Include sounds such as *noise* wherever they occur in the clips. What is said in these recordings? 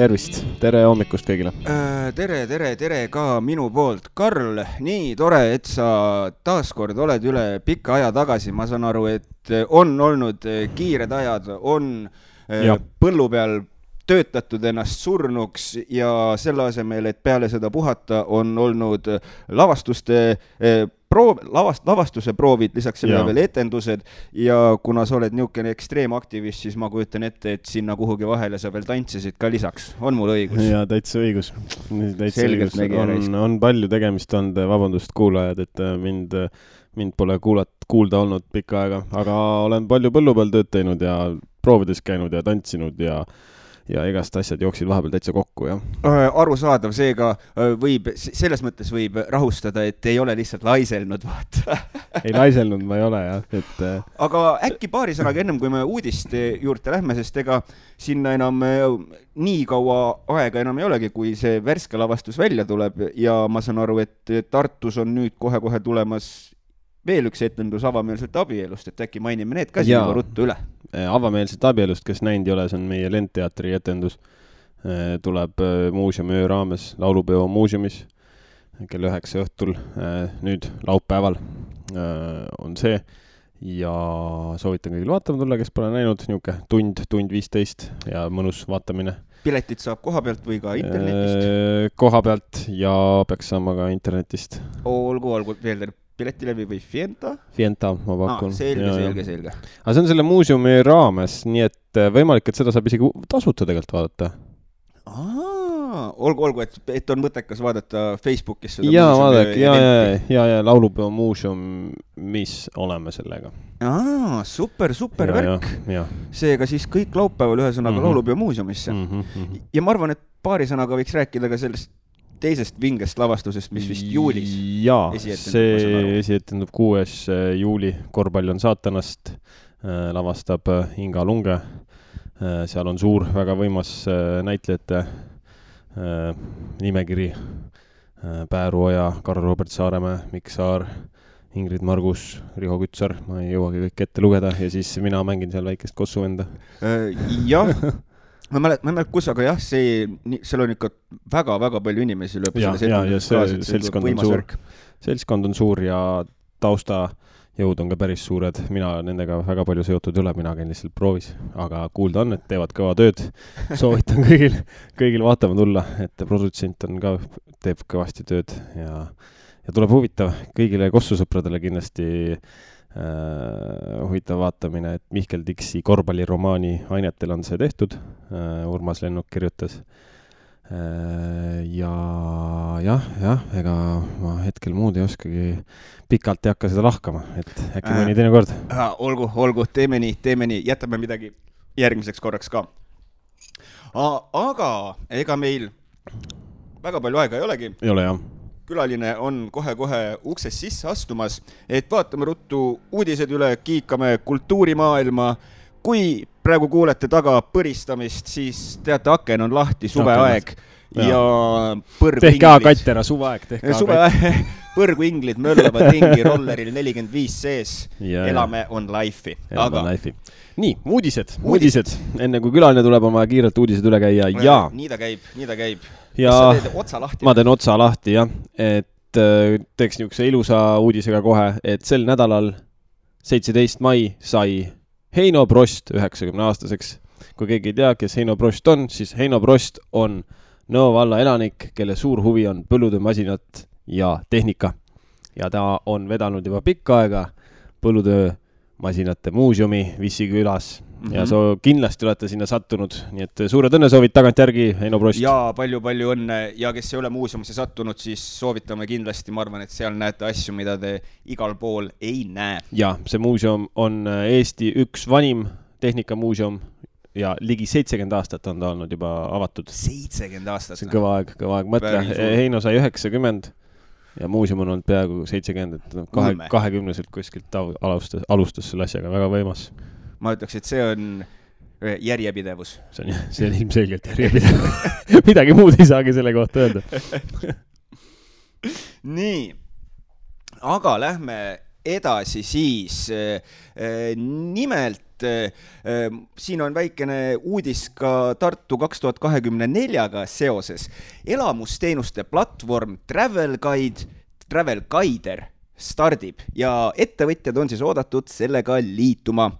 tervist, tere hommikust kõigile. Äh, tere, tere, tere ka minu poolt. Karl, nii tore, et sa taaskord oled üle pika aja tagasi, ma saan aru, et on olnud kiired ajad, on äh, ja. põllu peal töötatud ennast surnuks ja selle asemel, et peale seda puhata, on olnud lavastuste proov, lavast, lavastuse proovid, lisaks sellele veel etendused. Ja kuna sa oled niisugune ekstreemaktivist, siis ma kujutan ette, et sinna kuhugi vahele sa veel tantsisid ka lisaks, on mul õigus? jaa, täitsa õigus. täitsa õigus, on, on palju tegemist olnud, vabandust, kuulajad, et äh, mind, mind pole kuulat-, kuulda olnud pikka aega, aga olen palju põllu peal tööd teinud ja proovides käinud ja tantsinud ja ja igast asjad jooksid vahepeal täitsa kokku, jah. Äh, arusaadav, seega äh, võib, selles mõttes võib rahustada, et ei ole lihtsalt laiselnud, *laughs* vaata ei laiselnud ma ei ole jah, et. Äh, aga äkki paari sõnaga ennem kui me uudiste juurde lähme, sest ega sinna enam nii kaua aega enam ei olegi, kui see värske lavastus välja tuleb ja ma saan aru, et Tartus on nüüd kohe-kohe tulemas veel üks etendus avameelset abielust, et äkki mainime need ka siin juba ruttu üle? Äh, avameelset abielust, kes näinud ei ole, see on meie Lendteatri etendus. Äh, tuleb äh, muuseumi öö raames laulupeo muuseumis kell üheksa õhtul, nüüd laupäeval on see ja soovitan kõigil vaatama tulla, kes pole näinud, niisugune tund, tund viisteist ja mõnus vaatamine. piletid saab koha pealt või ka internetist? koha pealt ja peaks saama ka internetist. olgu, olgu, veel Piletilevi või Fienta? Fienta, ma pakun ah,. selge, selge, selge. aga see on selle muuseumi raames, nii et äh, võimalik, et seda saab isegi tasuta tegelikult vaadata. olgu, olgu, et, et on mõttekas vaadata Facebookis seda jaa, vaadake, ja, ja, ja, ja Laulupeo muuseum, mis oleme sellega. aa, super, super ja, värk. seega siis kõik laupäeval ühesõnaga mm -hmm. Laulupeo muuseumisse mm. -hmm. ja ma arvan, et paari sõnaga võiks rääkida ka sellest teisest vingest lavastusest, mis vist juulis jaa, see esietendub kuues äh, juuli, Korvpall on saatanast, äh, lavastab äh, Inga Lunge. seal on suur, väga võimas näitlejate nimekiri. Pääruoja, Karl-Robert Saaremäe, Mikk Saar, Ingrid Margus, Riho Kütsar, ma ei jõuagi kõike ette lugeda ja siis mina mängin seal väikest kossuvenda. jah *laughs* ma ei mäleta, ma ei mäleta, kus, aga jah, see, seal on ikka väga-väga palju inimesi lööb ja, ja, ja see seltskond on suur, seltskond on suur ja taustajõud on ka päris suured, mina nendega väga palju seotud ei ole, mina käin lihtsalt proovis, aga kuulda on, et teevad kõva tööd. soovitan *laughs* kõigil, kõigil vaatama tulla, et produtsent on ka, teeb kõvasti tööd ja, ja tuleb huvitav. Kõigile kossusõpradele kindlasti huvitav vaatamine, et Mihkel Diksi korvpalliromaani ainetel on see tehtud äh,, Urmas Lennuk kirjutas äh,. ja jah, jah, ega ma hetkel muud ei oskagi, pikalt ei hakka seda lahkama, et äkki mõni teine kord äh,. olgu, olgu, teeme nii, teeme nii, jätame midagi järgmiseks korraks ka. aga ega meil väga palju aega ei olegi. ei ole jah külaline on kohe-kohe uksest sisse astumas, et vaatame ruttu uudised üle, kiikame kultuurimaailma. kui praegu kuulete taga põristamist, siis teate, aken on lahti, suveaeg ja, ja põrgu tehke A katt ära, suveaeg, tehke A katt. *laughs* põrguinglid möllavad ringi rolleril nelikümmend viis sees. elame on life'i. elame on life'i. nii, uudised, uudised, enne kui külaline tuleb, on vaja kiirelt uudised üle käia ja. nii ta käib, nii ta käib ja ma teen otsa lahti, jah, et äh, teeks niisuguse ilusa uudisega kohe, et sel nädalal, seitseteist mai, sai Heino Prost üheksakümne aastaseks. kui keegi ei tea, kes Heino Prost on, siis Heino Prost on Nõo valla elanik, kelle suur huvi on põllutöömasinad ja tehnika. ja ta on vedanud juba pikka aega põllutöömasinate muuseumi Vissi külas mm -hmm. ja so kindlasti olete sinna sattunud, nii et suured õnnesoovid tagantjärgi, Heino Prost. ja palju-palju õnne ja kes ei ole muuseumisse sattunud, siis soovitame kindlasti, ma arvan, et seal näete asju, mida te igal pool ei näe. ja see muuseum on Eesti üks vanim tehnikamuuseum ja ligi seitsekümmend aastat on ta olnud juba avatud. seitsekümmend aastat? see on kõva aeg, kõva aeg, mõtle, Heino sai üheksakümmend ja muuseum on olnud peaaegu seitsekümmend, et noh, kahe, kahekümneselt kuskilt alustas, alustas selle asjaga, väga võimas ma ütleks, et see on äh, järjepidevus. see on, see on ilmselgelt järjepidev *laughs* midagi muud ei saagi selle kohta öelda *laughs* nii, aga lähme edasi siis. Äh, nimelt et äh, siin on väikene uudis ka Tartu kaks tuhat kahekümne neljaga seoses. elamusteenuste platvorm Travel Guide, Travel Guider stardib ja ettevõtjad on siis oodatud sellega liituma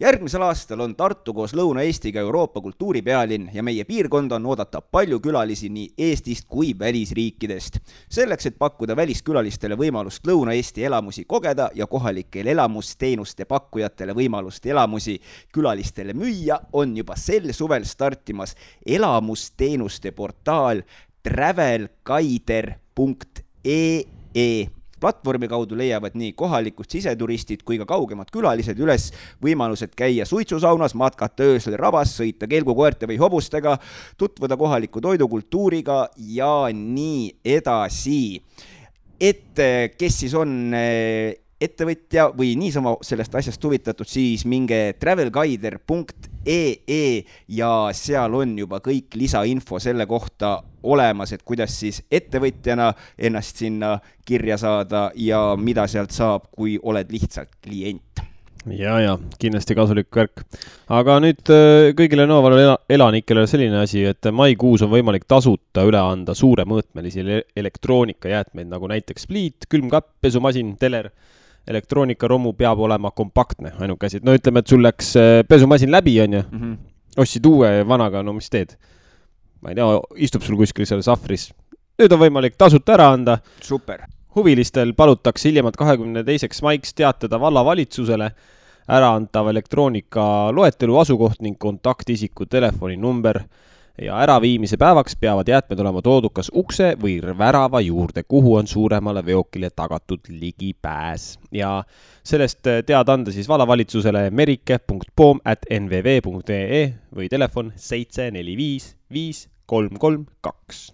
järgmisel aastal on Tartu koos Lõuna-Eestiga Euroopa kultuuripealinn ja meie piirkonda on oodata palju külalisi nii Eestist kui välisriikidest. selleks, et pakkuda väliskülalistele võimalust Lõuna-Eesti elamusi kogeda ja kohalikele elamusteenuste pakkujatele võimalust elamusi külalistele müüa, on juba sel suvel startimas elamusteenuste portaal travelguider.ee platvormi kaudu leiavad nii kohalikud siseturistid kui ka kaugemad külalised üles võimalused käia suitsusaunas, matkata öösel rabas, sõita kelgukoerte või hobustega, tutvuda kohaliku toidukultuuriga ja nii edasi. et kes siis on eh, ettevõtja või niisama sellest asjast huvitatud, siis minge travelguider.ee ja seal on juba kõik lisainfo selle kohta olemas, et kuidas siis ettevõtjana ennast sinna kirja saada ja mida sealt saab, kui oled lihtsalt klient ja, ja kindlasti kasulik värk. aga nüüd äh, kõigile Nõovalu elanikele selline asi, et maikuus on võimalik tasuta üle anda suuremõõtmelisi elektroonikajäätmeid, nagu näiteks pliit, külmkapp, pesumasin, teler elektroonikaromu peab olema kompaktne, ainuke asi, et no ütleme, et sul läks äh, pesumasin läbi, onju mm. -hmm. ostsid uue vanaga, no mis teed? ma ei tea, istub sul kuskil seal sahvris. nüüd on võimalik tasuta ära anda. super. huvilistel palutakse hiljemalt kahekümne teiseks maiks teatada vallavalitsusele äraantava elektroonika loetelu asukoht ning kontaktisiku telefoninumber ja äraviimise päevaks peavad jäätmed olema toodud kas ukse või värava juurde, kuhu on suuremale veokile tagatud ligipääs. ja sellest äh, teada anda siis vallavalitsusele merike.poom.nvv.ee või telefon seitse neli viis viis kolm kolm kaks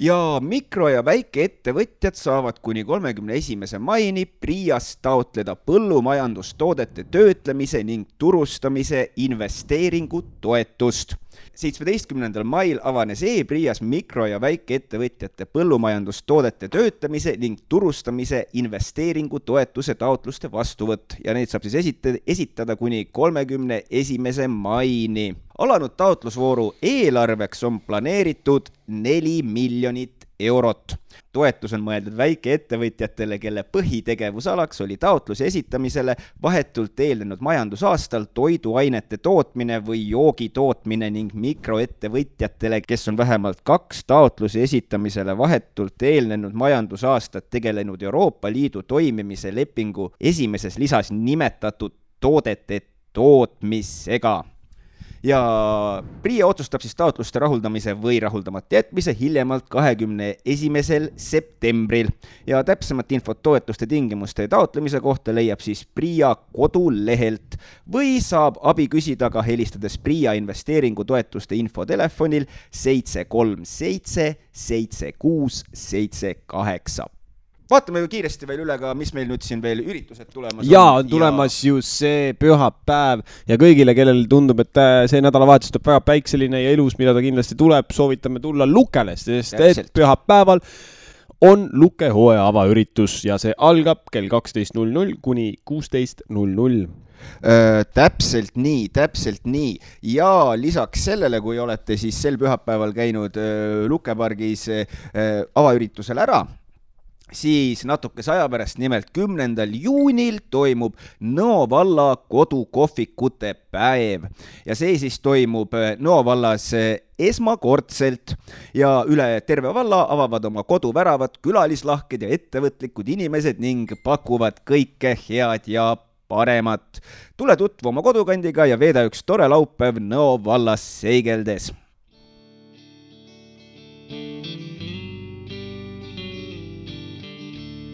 ja mikro- ja väikeettevõtjad saavad kuni kolmekümne esimese maini PRIA-st taotleda põllumajandustoodete töötlemise ning turustamise investeeringutoetust seitsmeteistkümnendal mail avanes e-PRIA-s mikro- ja väikeettevõtjate põllumajandustoodete töötlemise ning turustamise investeeringutoetuse taotluste vastuvõtt ja neid saab siis esita-, esitada kuni kolmekümne esimese maini. alanud taotlusvooru eelarveks on planeeritud neli miljonit eurot. Toetus on mõeldud väikeettevõtjatele, kelle põhitegevusalaks oli taotluse esitamisele vahetult eelnenud majandusaastal toiduainete tootmine või joogi tootmine ning mikroettevõtjatele, kes on vähemalt kaks taotluse esitamisele vahetult eelnenud majandusaastat tegelenud Euroopa Liidu toimimise lepingu esimeses lisas nimetatud toodete tootmisega ja PRIA otsustab siis taotluste rahuldamise või rahuldamata jätmise hiljemalt kahekümne esimesel septembril. Ja täpsemat infot toetuste tingimuste taotlemise kohta leiab siis PRIA kodulehelt või saab abi küsida ka helistades PRIA investeeringutoetuste infotelefonil seitse kolm seitse seitse kuus seitse kaheksa vaatame ju kiiresti veel üle ka, mis meil nüüd siin veel üritused tulemas ja, on. on tulemas ja... ju see pühapäev ja kõigile, kellel tundub, et äh, see nädalavahetus tuleb väga päikseline ja ilus, mida ta kindlasti tuleb, soovitame tulla Lukele, sest Täpselt. et pühapäeval on Luke hooaja avaüritus ja see algab kell kaksteist null null kuni kuusteist null null Öö, äh, täpselt nii, täpselt nii ja lisaks sellele, kui olete siis sel pühapäeval käinud öö, Luke pargis öö, avaüritusel ära siis natukese aja pärast, nimelt kümnendal juunil toimub Nõo valla kodukohvikute päev. Ja see siis toimub äh, Nõo vallas äh, esmakordselt. Ja üle terve valla avavad oma koduväravad külalislahked ja ettevõtlikud inimesed ning pakuvad kõike head ja paremat. tule tutvu oma kodukandiga ja veeda üks tore laupäev Nõo vallas seigeldes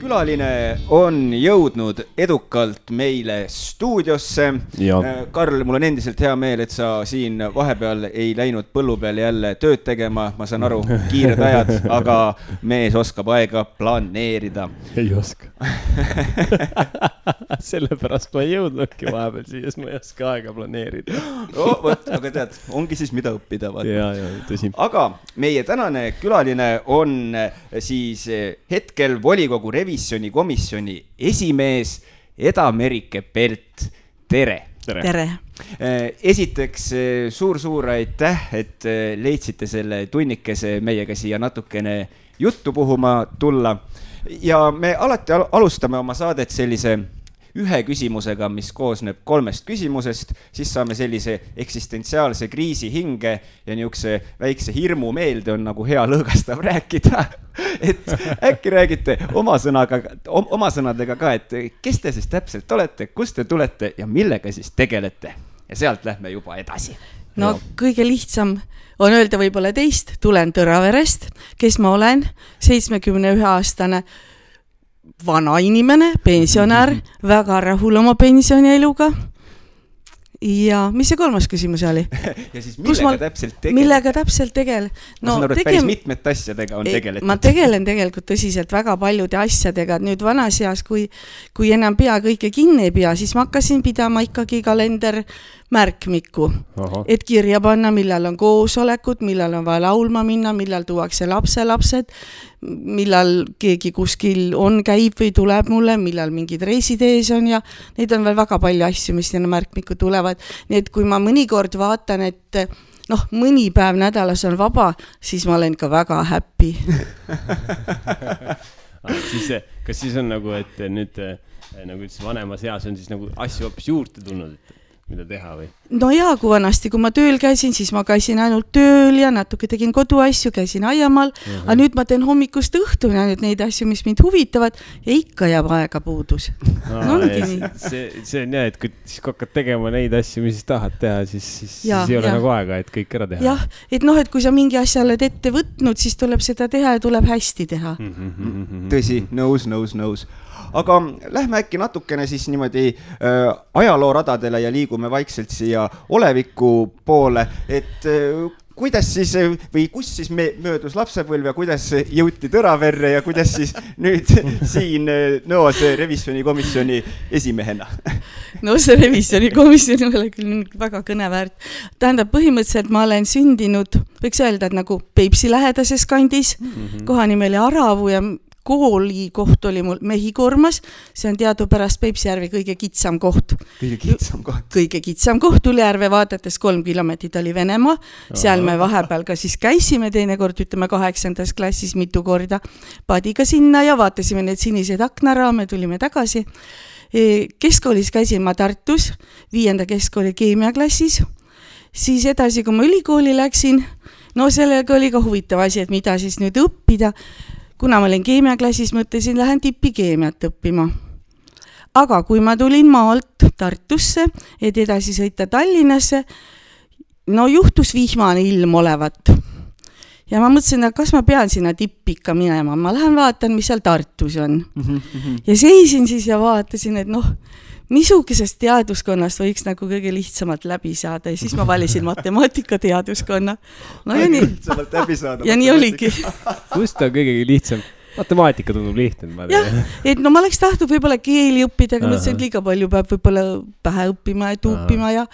külaline on jõudnud edukalt meile stuudiosse. Äh, Karl, mul on endiselt hea meel, et sa siin vahepeal ei läinud põllu peal jälle tööd tegema, ma saan aru, kiired ajad, aga mees oskab aega planeerida. ei oska *laughs* sellepärast ma ei jõudnudki vahepeal siia, sest ma ei oska aega planeerida no vot, aga tead, ongi siis, mida õppida. ja, ja tõsi. aga meie tänane külaline on siis hetkel volikogu revisjonikomisjoni esimees Eda-Merike Pelt, tere tere, tere.! Eh, esiteks suur-suur aitäh, et leidsite selle tunnikese meiega siia natukene juttu puhuma tulla. ja me alati alustame oma saadet sellise ühe küsimusega, mis koosneb kolmest küsimusest, siis saame sellise eksistentsiaalse kriisi hinge ja niisuguse väikse hirmu meelde on nagu hea lõõgastav rääkida. *laughs* Et äkki räägite oma sõnaga, oma sõnadega ka, et kes te siis täpselt olete, kust te tulete ja millega siis tegelete? Ja sealt lähme juba edasi. no kõige lihtsam on öelda võib-olla teist, tulen Tõraverest, kes ma olen, seitsmekümne ühe aastane vana inimene, pensionär, väga rahul oma pensionieluga. ja mis see kolmas küsimus oli *laughs* ja siis millega ma, täpselt tegeled? millega täpselt tegel-? no, ma saan aru, et päris mitmete asjadega on tegeletud. ma tegelen tegelikult tõsiselt väga paljude asjadega, et nüüd vanas eas, kui, kui enam pea kõike kinni ei pea, siis ma hakkasin pidama ikkagi kalender märkmikku, et kirja panna, millal on koosolekud, millal on vaja laulma minna, millal tuuakse lapselapsed, millal keegi kuskil on, käib või tuleb mulle, millal mingid reisid ees on ja neid on veel väga palju asju, mis sinna märkmikku tulevad. nii et kui ma mõnikord vaatan, et noh, mõni päev nädalas on vaba, siis ma olen ka väga happy. *laughs* Siis, kas siis on nagu, et nüüd nagu ütlesid, vanemas eas on siis nagu asju hoopis juurde tulnud, et mida teha või? no jaa, kui vanasti, kui ma tööl käisin, siis ma käisin ainult tööl ja natuke tegin koduasju, käisin aiamaal mm, -hmm. aga nüüd ma teen hommikust õhtuni ainult neid asju, mis mind huvitavad ja ikka jääb aega puudus no,. No, see, see on jah, et kui siis kui hakkad tegema neid asju, mis tahad teha, siis, siis, siis ei ole ja. nagu aega, et kõik ära teha. jah, et noh, et kui sa mingi asja oled ette võtnud, siis tuleb seda teha ja tuleb hästi teha mm. -hmm. tõsi, nõus, nõus, nõus aga lähme äkki natukene siis niimoodi äh, ajalooradadele ja liigume vaikselt siia oleviku poole, et äh, kuidas siis või kus siis me möödus lapsepõlv ja kuidas jõuti Tõraverre ja kuidas siis nüüd *laughs* siin äh, Nõos revisjonikomisjoni esimehena? *laughs* no see revisjonikomisjon ei ole küll väga kõneväärt. tähendab, põhimõtteliselt ma olen sündinud, võiks öelda, et nagu Peipsi lähedases kandis mm, -hmm. kohanimi oli Aravu ja koolikoht oli mul Mehhikormas, see on teadupärast Peipsi järve kõige kitsam koht. kõige kitsam koht? kõige kitsam koht, üle järve vaadates kolm kilomeetrit oli Venemaa, seal me vahepeal ka siis käisime teinekord, ütleme kaheksandas klassis mitu korda paadiga sinna ja vaatasime neid siniseid aknaraame, tulime tagasi. E, keskkoolis käisin ma Tartus, viienda keskkooli keemiaklassis, siis edasi, kui ma ülikooli läksin, no sellega oli ka huvitav asi, et mida siis nüüd õppida kuna ma olin keemiaklassis, mõtlesin, lähen tipikeemiat õppima. aga kui ma tulin maalt Tartusse, et edasi sõita Tallinnasse, no juhtus vihmane ilm olevat. ja ma mõtlesin, et kas ma pean sinna tippi ikka minema, ma lähen vaatan, mis seal Tartus on mm. -hmm. ja seisin siis ja vaatasin, et noh, missugusest teaduskonnast võiks nagu kõige lihtsamalt läbi saada ja siis ma valisin *laughs* matemaatikateaduskonna. no ja nii. lihtsamalt läbi saada. ja nii oligi. *laughs* kust on kõige lihtsam? matemaatika tundub lihtne. jah, et no ma oleks tahtnud võib-olla keeli õppida, aga mõtlesin, et liiga palju peab võib-olla pähe õppima ja tuupima ja,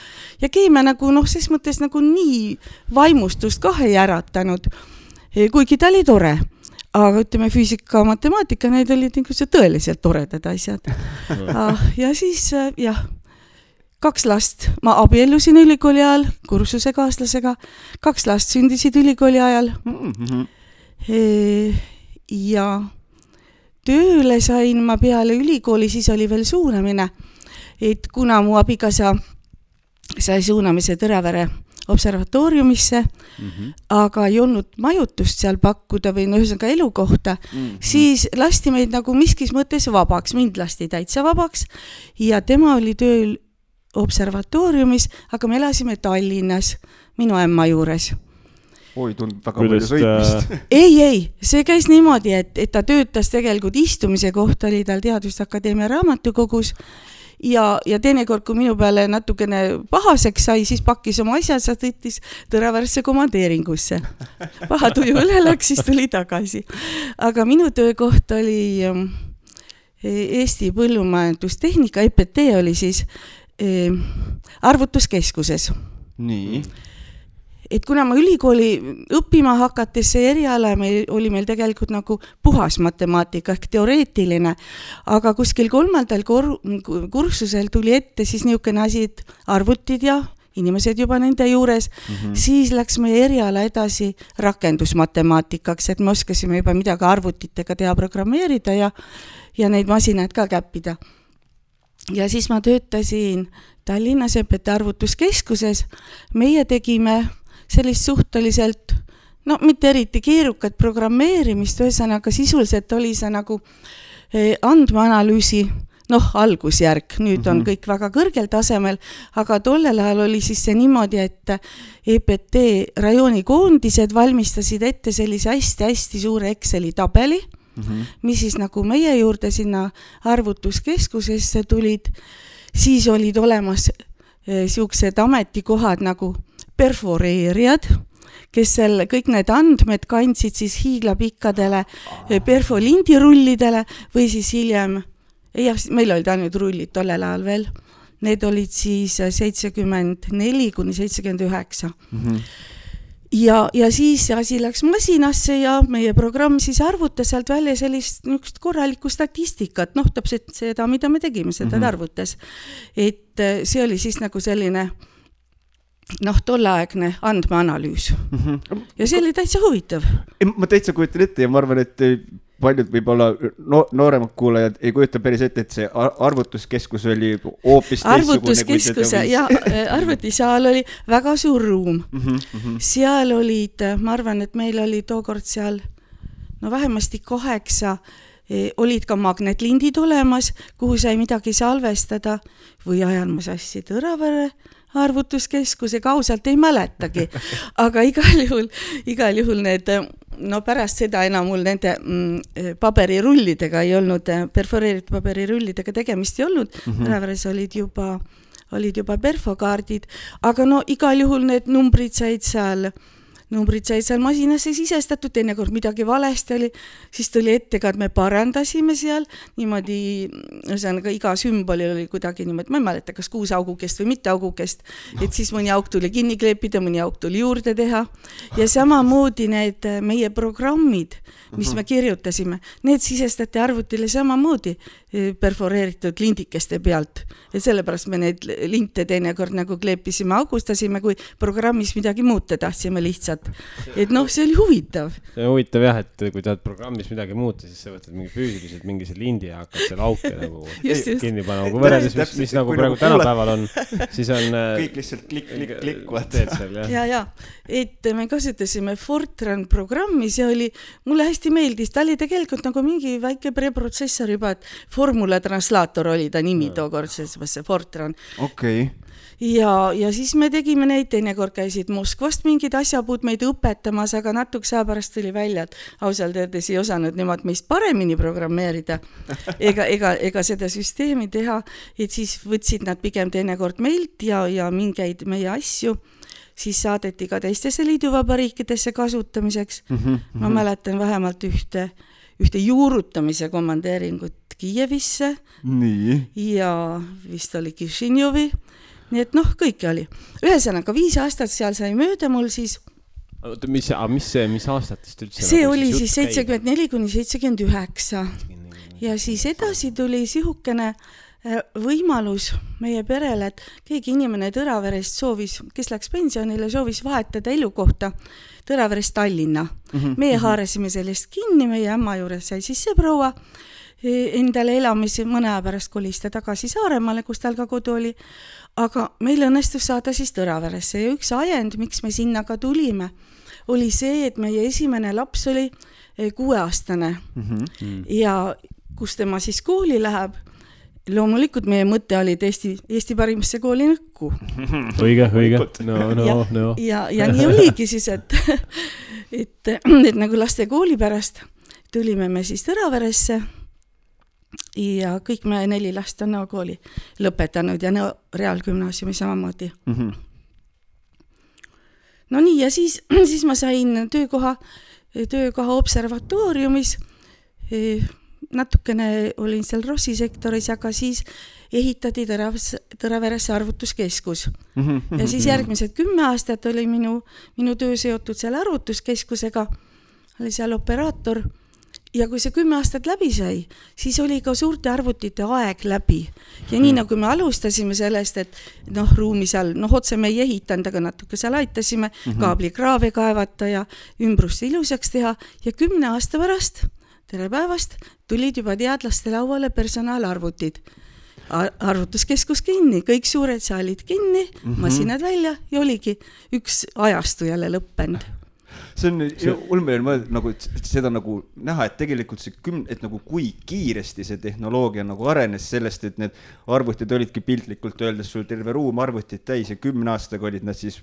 ja keemia nagu noh, ses mõttes nagu nii vaimustust kah ei äratanud. kuigi ta oli tore aga ütleme, füüsika, matemaatika, need olid niisugused tõeliselt toredad asjad. Ah, ja siis äh, jah, kaks last, ma abiellusin ülikooli ajal kursusekaaslasega, kaks last sündisid ülikooli ajal. Mm. -hmm. ja tööle sain ma peale ülikooli, siis oli veel suunamine, et kuna mu abikaasa sai suunamise Tõravere observatooriumisse mm, -hmm. aga ei olnud majutust seal pakkuda või no ühesõnaga elukohta mm, -hmm. siis lasti meid nagu miskis mõttes vabaks, mind lasti täitsa vabaks ja tema oli tööl observatooriumis, aga me elasime Tallinnas minu ämma juures oi, tundub väga palju sõitmist äh... *laughs* *laughs* ei, ei, see käis niimoodi, et, et ta töötas tegelikult istumise kohta, oli tal Teaduste Akadeemia raamatukogus ja, ja teinekord, kui minu peale natukene pahaseks sai, siis pakkis oma asjad, sõitis Tõravärsse komandeeringusse. paha tuju üle läks, siis tuli tagasi. aga minu töökoht oli ähm, e-, Eesti Põllumajandustehnika, EPT oli siis eh, arvutuskeskuses. nii et kuna ma ülikooli õppima hakates, see eriala meil, oli meil tegelikult nagu puhas matemaatika ehk teoreetiline, aga kuskil kolmandal kor-, kursusel tuli ette siis niisugune asi, et arvutid ja inimesed juba nende juures mm, -hmm. siis läks meie eriala edasi rakendusmatemaatikaks, et me oskasime juba midagi arvutitega teha, programmeerida ja, ja neid masinaid ka käppida. ja siis ma töötasin Tallinnas EPT arvutuskeskuses, meie tegime sellist suhteliselt no mitte eriti keerukat programmeerimist, ühesõnaga sisuliselt oli see nagu eh, andmeanalüüsi noh, algusjärk, nüüd mm -hmm. on mhm. kõik väga kõrgel tasemel, aga tollel ajal oli siis see niimoodi, et EPT rajoonikoondised valmistasid ette sellise hästi-hästi suure Exceli tabeli mm, -hmm. mis siis nagu meie juurde sinna arvutuskeskusesse tulid, siis olid olemas niisugused eh, ametikohad nagu perforeerijad, kes seal kõik need andmed kandsid siis hiiglapikkadele eh, perfolindirullidele või siis hiljem jah, meil olid ainult rullid tollel ajal veel. Need olid siis seitsekümmend neli kuni seitsekümmend üheksa. Mhm. ja, ja siis asi läks masinasse ja meie programm siis arvutas sealt välja sellist niisugust korralikku statistikat, noh, täpselt seda, mida me tegime, seda mm -hmm. ta arvutas. et äh, see oli siis nagu selline noh, tolleaegne andmeanalüüs mm. -hmm. ja see oli täitsa huvitav. ma täitsa kujutan ette ja ma arvan, et paljud võib-olla no, nooremad kuulajad ei kujuta päris ette, et see arvutuskeskus oli hoopis arvutuskeskuse ja äh, arvutisaal oli väga suur ruum mm. -hmm, mm -hmm. seal olid, ma arvan, et meil oli tookord seal no vähemasti kaheksa e, olid ka magnetlindid olemas, kuhu sai midagi salvestada või ajan ma sassi Tõravere arvutuskeskusega, ausalt ei mäletagi. *laughs* aga igal juhul, igal juhul need no pärast seda enam mul nende mm, paberirullidega ei olnud, perforeeritud paberirullidega tegemist ei olnud mm, -hmm. Äraveres olid juba, olid juba perfokaardid, aga no igal juhul need numbrid said seal äh, numbrid said seal masinasse sisestatud, teinekord midagi valesti oli, siis tuli ette ka, et me parandasime seal niimoodi, ühesõnaga iga sümbolil oli kuidagi niimoodi, ma ei mäleta, kas kuus augukest või mitte augukest, et siis mõni auk tuli kinni kleepida, mõni auk tuli juurde teha. Ja samamoodi need meie programmid, mis me kirjutasime, need sisestati arvutile samamoodi perforeeritud lindikeste pealt ja sellepärast me neid linte teinekord nagu kleepisime, augustasime, kui programmis midagi muuta tahtsime lihtsalt et noh, see oli huvitav. see on huvitav jah, et kui tahad programmis midagi muuta, siis sa võtad mingi füüsiliselt mingi selle lindi ja hakkad selle auke *laughs* nagu just, just. kinni panema, kui võrreldes, mis, mis nagu praegu tänapäeval on, siis on. Äh, kõik lihtsalt klikk, klikk, klikk, vaata. ja, ja, et me kasutasime Fortran programmi, see oli, mulle hästi meeldis, ta oli tegelikult nagu mingi väike preprotsessor juba, et formula translaator oli ta nimi tookord, see Fortran. okei okay ja, ja siis me tegime neid, teinekord käisid Moskvast mingid asjapuud meid õpetamas, aga natukese aja pärast tuli välja, et ausalt öeldes ei osanud nemad meist paremini programmeerida ega, ega, ega seda süsteemi teha, et siis võtsid nad pigem teinekord meilt ja, ja mingeid meie asju siis saadeti ka teistesse liiduvabariikidesse kasutamiseks mm. -hmm. ma mäletan vähemalt ühte, ühte juurutamise komandeeringut Kiievisse. ja vist oli Kišinjovi nii et noh, kõike oli. ühesõnaga viis aastat seal sai mööda mul siis. oota, mis, mis, mis aastatest üldse? see nagu oli siis seitsekümmend neli kuni seitsekümmend üheksa ja siis edasi tuli sihukene äh, võimalus meie perele, et keegi inimene Tõraverest soovis, kes läks pensionile, soovis vahetada elukohta Tõraverest Tallinna mm. -hmm. meie mhm. haarasime sellest kinni, meie ämma juures sai siis see proua endale elamise, mõne aja pärast kolis ta tagasi Saaremaale, kus tal ka kodu oli aga meil õnnestus saada siis Tõraveresse ja üks ajend, miks me sinna ka tulime, oli see, et meie esimene laps oli eh, kuueaastane mm -hmm. ja kus tema siis kooli läheb loomulikult meie mõte oli, et Eesti, Eesti parimasse kooli Nõkku. *laughs* õige, õige, no, no, no. ja, ja nii oligi siis, et, *laughs* et, et nagu lastekooli pärast tulime me siis Tõraveresse ja kõik me neli last on Nõo kooli lõpetanud ja Nõo Reaalgümnaasiumi samamoodi mm. -hmm. no nii, ja siis, *clears throat* siis ma sain töökoha, töökoha observatooriumis. natukene olin seal Rossi sektoris, aga siis ehitati Tõravs, Tõraveresse arvutuskeskus mm. -hmm. ja siis järgmised kümme aastat oli minu, minu töö seotud selle arvutuskeskusega, oli seal operaator ja kui see kümme aastat läbi sai, siis oli ka suurte arvutite aeg läbi. ja nii nagu me alustasime sellest, et noh, ruumi seal, noh, otse me ei ehitanud, aga natuke seal aitasime mm -hmm. kaablikraave kaevata ja ümbrust ilusaks teha ja kümne aasta pärast, tere päevast, tulid juba teadlaste lauale personaalarvutid arvutuskeskus kinni, kõik suured saalid kinni mm, -hmm. masinad välja ja oligi üks ajastu jälle lõppenud see on see... ulmeline mõelda nagu seda nagu näha, et tegelikult see küm-, et nagu kui kiiresti see tehnoloogia nagu arenes sellest, et need arvutid olidki piltlikult öeldes sul terve ruum arvutit täis ja kümne aastaga olid nad siis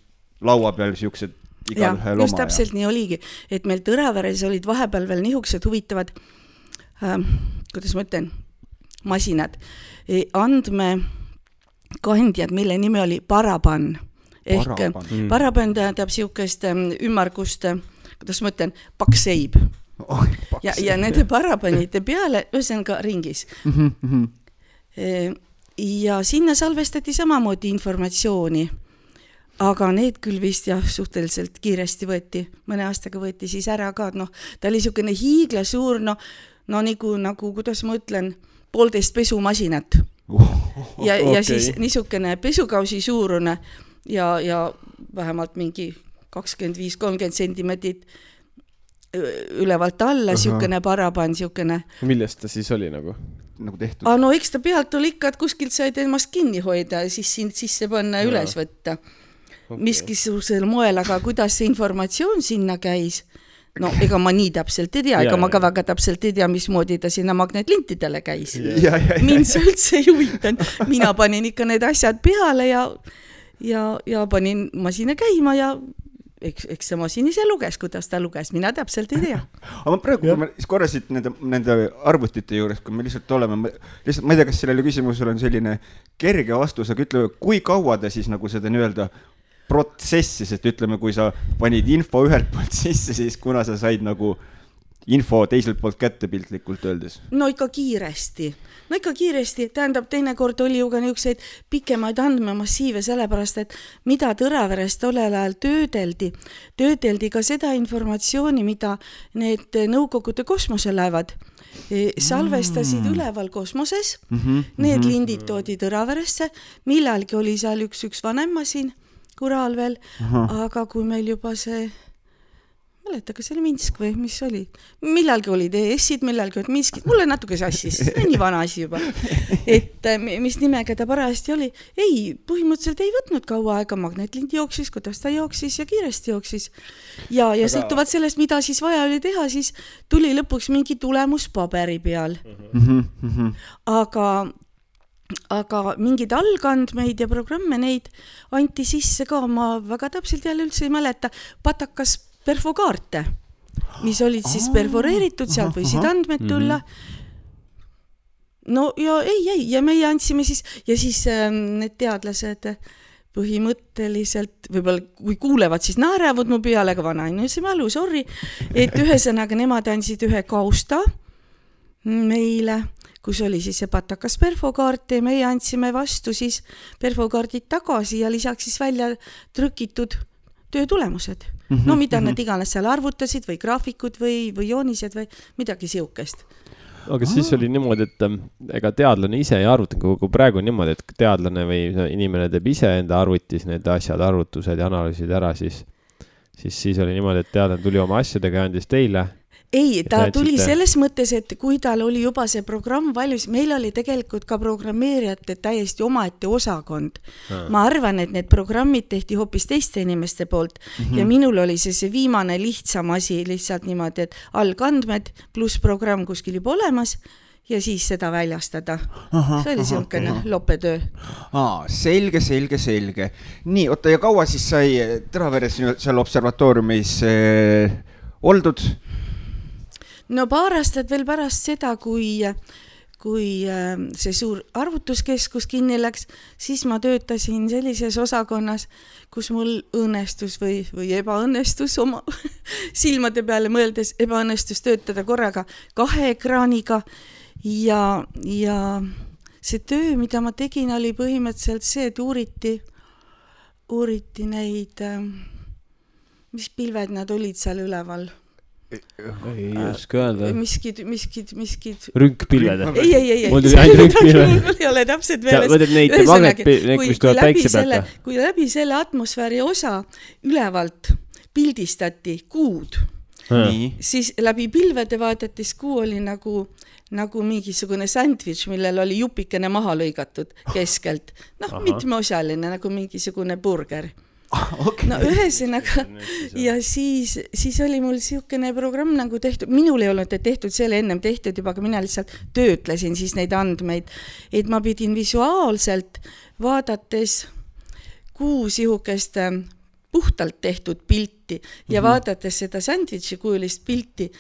laua peal siuksed igalühel oma. just täpselt ja. nii oligi, et meil Tõraveres olid vahepeal veel niisugused huvitavad ähm,, kuidas ma ütlen, masinad, e, andmekandjad, mille nimi oli Paraban ehk paraban, mm. paraban tähendab niisugust ähm, ümmargust, äh, kuidas ma ütlen, pakkseib oh,. ja, ja nende parabanite peale, ühesõnaga ringis mm. -hmm. ja sinna salvestati samamoodi informatsiooni aga need küll vist jah, suhteliselt kiiresti võeti, mõne aastaga võeti siis ära ka, et noh, ta oli niisugune hiiglasuur, noh, no nagu, nagu kuidas ma ütlen, poolteist pesumasinat oh,. ja okay., ja siis niisugune pesukausi suurune ja, ja vähemalt mingi kakskümmend viis, kolmkümmend sentimeetrit ülevalt alla, niisugune paraban, niisugune. millest ta siis oli nagu? nagu tehtud? no eks ta pealt oli ikka, et kuskilt said ennast kinni hoida ja siis sind sisse panna ja üles võtta. Okay.. miskisugusel moel, aga kuidas see informatsioon sinna käis, no ega ma nii täpselt ei tea, ega ma ka väga täpselt ei tea, mismoodi ta sinna magnetlintidele käis. mind see üldse ei huvitanud, mina panin ikka need asjad peale ja ja, ja panin masina käima ja eks, eks see masin ise luges, kuidas ta luges, mina täpselt ei tea. aga ma praegu, kui me korra siit nende, nende arvutite juures, kui me lihtsalt oleme, lihtsalt ma ei tea, kas sellele küsimusele on selline kerge vastus, aga ütle, kui kaua te siis nagu seda nii-öelda protsessis, et ütleme, kui sa panid info ühelt poolt sisse, siis kuna sa said nagu info teiselt poolt kätte piltlikult öeldes? no ikka kiiresti, no ikka kiiresti, tähendab, teinekord oli ju ka niisuguseid pikemaid andmemassiive, sellepärast et mida Tõraveres tollel ajal töödeldi, töödeldi ka seda informatsiooni, mida need Nõukogude kosmoselaevad e, salvestasid mm. üleval kosmoses mm, -hmm, need mm -hmm. lindid toodi Tõraveresse, millalgi oli seal üks, üks vanem masin, Kural veel, aga kui meil juba see mäleta, kas see oli Minsk või mis oli, millalgi olid ES-id, millalgi olid Minskid, mulle natuke sassis, nii vana asi juba. et äh, mis nimega ta parajasti oli, ei, põhimõtteliselt ei võtnud kaua aega, magnetlind jooksis, kuidas ta jooksis ja kiiresti jooksis. ja, ja Aga... sõltuvalt sellest, mida siis vaja oli teha, siis tuli lõpuks mingi tulemus paberi peal mm. -hmm. aga aga mingeid algandmeid ja programme, neid anti sisse ka, ma väga täpselt jälle üldse ei mäleta, patakas perfokaarte, mis olid siis perforeeritud, sealt võisid andmed tulla. Mm. -hmm no ja ei, ei ja meie andsime siis ja siis äh, need teadlased põhimõtteliselt võib-olla kui kuulevad, siis naeravad mu peale, aga vanainimese mälu, sorry, et ühesõnaga nemad andsid ühe kausta meile, kus oli siis see patakas perfokaart ja meie andsime vastu siis perfokaardid tagasi ja lisaks siis välja trükitud töö tulemused mm. -hmm, no mida mm -hmm. nad iganes seal arvutasid või graafikud või, või joonised või midagi siukest aga siis oli niimoodi, et ähm, ega teadlane ise ei arvutanud, kui praegu on niimoodi, et teadlane või inimene teeb ise enda arvutis need asjad, arvutused ja analüüsid ära, siis, siis, siis oli niimoodi, et teadlane tuli oma asjadega ja andis teile ei, ta tuli selles mõttes, et kui tal oli juba see programm valmis, meil oli tegelikult ka programmeerijate täiesti omaette osakond. ma arvan, et need programmid tehti hoopis teiste inimeste poolt mm -hmm. ja minul oli see, see viimane lihtsam asi lihtsalt niimoodi, et algandmed pluss programm kuskil juba olemas ja siis seda väljastada. see oli niisugune lopetöö. aa, selge, selge, selge. nii, oota ja kaua siis sai Teraveres seal observatooriumis äh, oldud? No paar aastat veel pärast seda, kui, kui äh, see suur arvutuskeskus kinni läks, siis ma töötasin sellises osakonnas, kus mul õnnestus või, või ebaõnnestus oma *laughs* silmade peale mõeldes, ebaõnnestus töötada korraga kahe ekraaniga. Ja, ja see töö, mida ma tegin, oli põhimõtteliselt see, et uuriti, uuriti neid, äh, mis pilved nad olid seal üleval ei oska öelda. miskid, miskid, miskid. rünkpilved. ei, ei, ei, ei. mul tuli ainult rünkpilved. mul ei ole täpselt meeles. mõtled neid magnetpilve, mis tulevad päikse pealt? kui läbi selle atmosfääri osa ülevalt pildistati kuud, siis läbi pilvede vaadates kuu oli nagu nagu mingisugune sandwich, millel oli jupikene maha lõigatud keskelt. noh, mitmeosaline nagu mingisugune burger *laughs* okay. no ühesõnaga ja siis, siis oli mul niisugune programm nagu tehtud, minul ei olnud tehtud, see oli ennem tehtud juba, aga mina lihtsalt töötlesin siis neid andmeid, et ma pidin visuaalselt vaadates kuus niisugust ähm, puhtalt tehtud pilti ja mm -hmm. vaadates seda sandwich'i kujulist pilti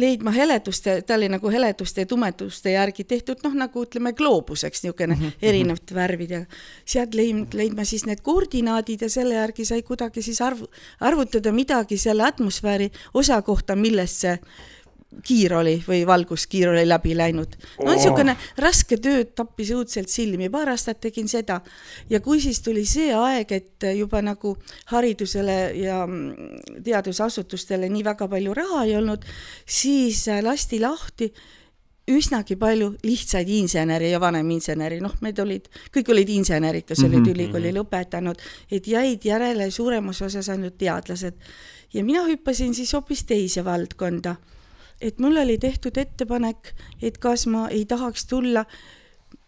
leidma heleduste, ta oli nagu heleduste ja tumeduste järgi tehtud, noh, nagu ütleme, gloobuseks niisugune mm -hmm. erinevate värvidega. sealt leid-, leidma siis need koordinaadid ja selle järgi sai kuidagi siis arv-, arvutada midagi selle atmosfääri osa kohta, millest see kiir oli või valguskiir oli läbi läinud. no niisugune oh. raske töö tappis õudselt silmi, paar aastat tegin seda. ja kui siis tuli see aeg, et juba nagu haridusele ja mm, teadusasutustele nii väga palju raha ei olnud, siis äh, lasti lahti üsnagi palju lihtsaid inseneri ja vaneminseneri, noh, need olid, kõik olid insenerid, kes olid mm -hmm. ülikooli lõpetanud, et jäid järele suuremas osas ainult teadlased. ja mina hüppasin siis hoopis teise valdkonda et mul oli tehtud ettepanek, et kas ma ei tahaks tulla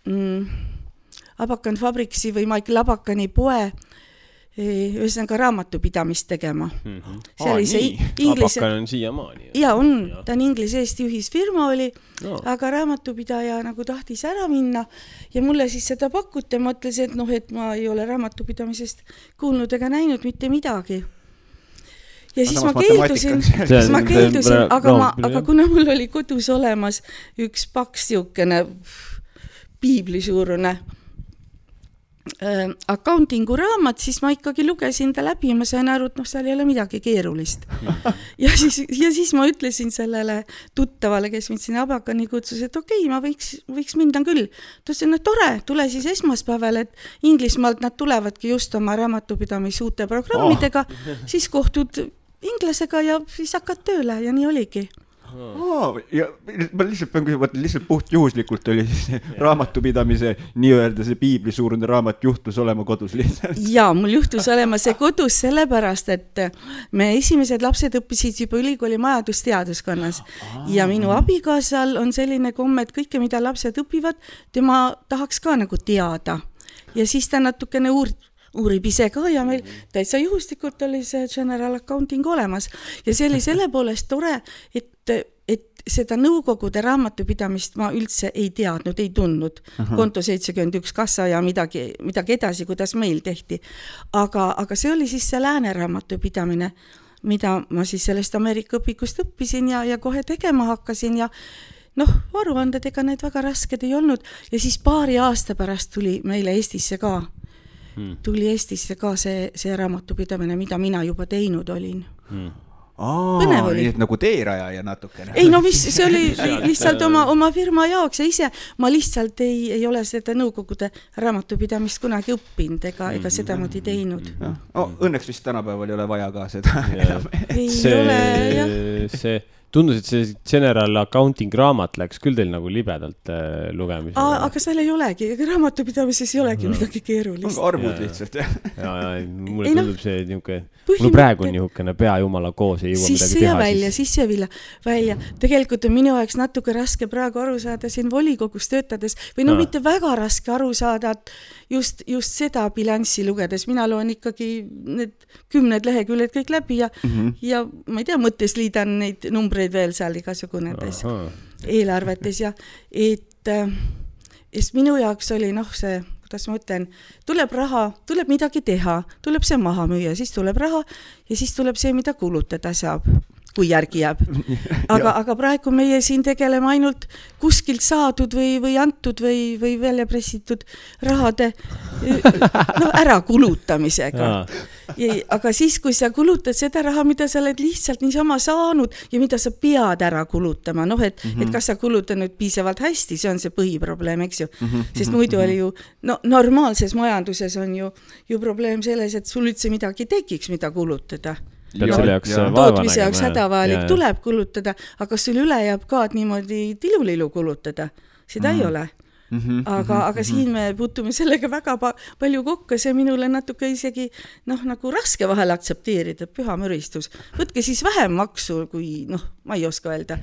mm, Abakan Fabricsi või Maicel Abakani poe e, ühesõnaga raamatupidamist tegema mm. -hmm. see oli see inglise. Abakan on siiamaani. ja on, ta on Inglise-Eesti ühisfirma oli no., aga raamatupidaja nagu tahtis ära minna ja mulle siis seda pakuti ma ütlesin, et noh, et ma ei ole raamatupidamisest kuulnud ega näinud mitte midagi ja *laughs* siis ma keeldusin, siis ma keeldusin, aga ma, aga kuna mul oli kodus olemas üks paks niisugune piiblisuurune äh, accounting'u raamat, siis ma ikkagi lugesin ta läbi ja ma sain aru, et noh, seal ei ole midagi keerulist. *laughs* ja siis, ja siis ma ütlesin sellele tuttavale, kes mind sinna Abakani kutsus, et okei okay,, ma võiks, võiks minna küll. ta ütles, et no tore, tule siis esmaspäeval, et Inglismaalt nad tulevadki just oma raamatupidamise uute programmidega oh., siis kohtud inglasega ja siis hakkad tööle ja nii oligi. Oh, ja ma lihtsalt pean küsima, vaata lihtsalt puhtjuhuslikult oli *laughs* siis raamatupidamise nii-öelda see piiblisuurune raamat juhtus olema kodus lihtsalt. ja mul juhtus olema see kodus sellepärast, et me esimesed lapsed õppisid juba ülikooli majandusteaduskonnas. Ja minu abikaasal on selline komme, et kõike, mida lapsed õpivad, tema tahaks ka nagu teada. Ja siis ta natukene uurib uurib ise ka ja meil täitsa juhuslikult oli see general accounting olemas. Ja see oli selle *laughs* poolest tore, et, et seda Nõukogude raamatupidamist ma üldse ei teadnud, ei tundnud. konto seitsekümmend üks kassa ja midagi, midagi edasi, kuidas meil tehti. aga, aga see oli siis see lääne raamatupidamine, mida ma siis sellest Ameerika õpikust õppisin ja, ja kohe tegema hakkasin ja noh, aruanded, ega need väga rasked ei olnud. Ja siis paari aasta pärast tuli meile Eestisse ka hmm. tuli Eestisse ka see, see raamatupidamine, mida mina juba teinud olin hmm Aa, nii et nagu teerajaja natukene. ei no mis, see oli *laughs* lihtsalt oma, oma firma jaoks ja ise ma lihtsalt ei, ei ole seda Nõukogude raamatupidamist kunagi õppinud ega, ega sedamoodi teinud. Oh, õnneks vist tänapäeval ei ole vaja ka seda enam. ei see, ole jah. see tundus, et see General Accounting raamat läks küll teil nagu libedalt äh, lugemisele. aga seal ei olegi, ega raamatupidamises ei olegi no. midagi keerulist. arvud lihtsalt, jah. ja, ja mulle tundub no, see niisugune, mul praegu on niisugune pea jumala koos, ei jõua midagi teha. välja, sisse välja, välja. tegelikult on minu jaoks natuke raske praegu aru saada siin volikogus töötades või no, no. mitte väga raske aru saada, et just, just seda bilanssi lugedes, mina loen ikkagi need kümned leheküljed kõik läbi ja mm, -hmm. ja ma ei tea, mõttes liidan neid numbreid veel seal igasugu nendes eelarvetes ja et, äh, sest minu jaoks oli noh, see kuidas ma ütlen, tuleb raha, tuleb midagi teha, tuleb see maha müüa, siis tuleb raha ja siis tuleb see, mida kulutada saab. Kui järgi jääb. *laughs* aga, aga praegu meie siin tegeleme ainult kuskilt saadud või, või antud või, või välja pressitud rahade no ärakulutamisega. aga siis, kui sa kulutad seda raha, mida sa oled lihtsalt niisama saanud ja mida sa pead ära kulutama, noh, et mm, -hmm. et kas sa kulutad nüüd piisavalt hästi, see on see põhiprobleem, eks ju mm. -hmm. sest muidu mm -hmm. oli ju, no normaalses majanduses on ju, ju probleem selles, et sul üldse midagi tekiks, mida kulutada peab selle jaoks nägema. tootmise jaoks hädavajalik tuleb kulutada, aga kas sul üle jääb ka, et niimoodi tilulilu kulutada, seda mm. ei ole Mm -hmm, aga mm, -hmm, aga siin me puutume sellega väga pa palju kokku ja see minule natuke isegi noh, nagu raske vahel aktsepteerida, püha müristus. võtke siis vähem maksu, kui noh, ma ei oska öelda.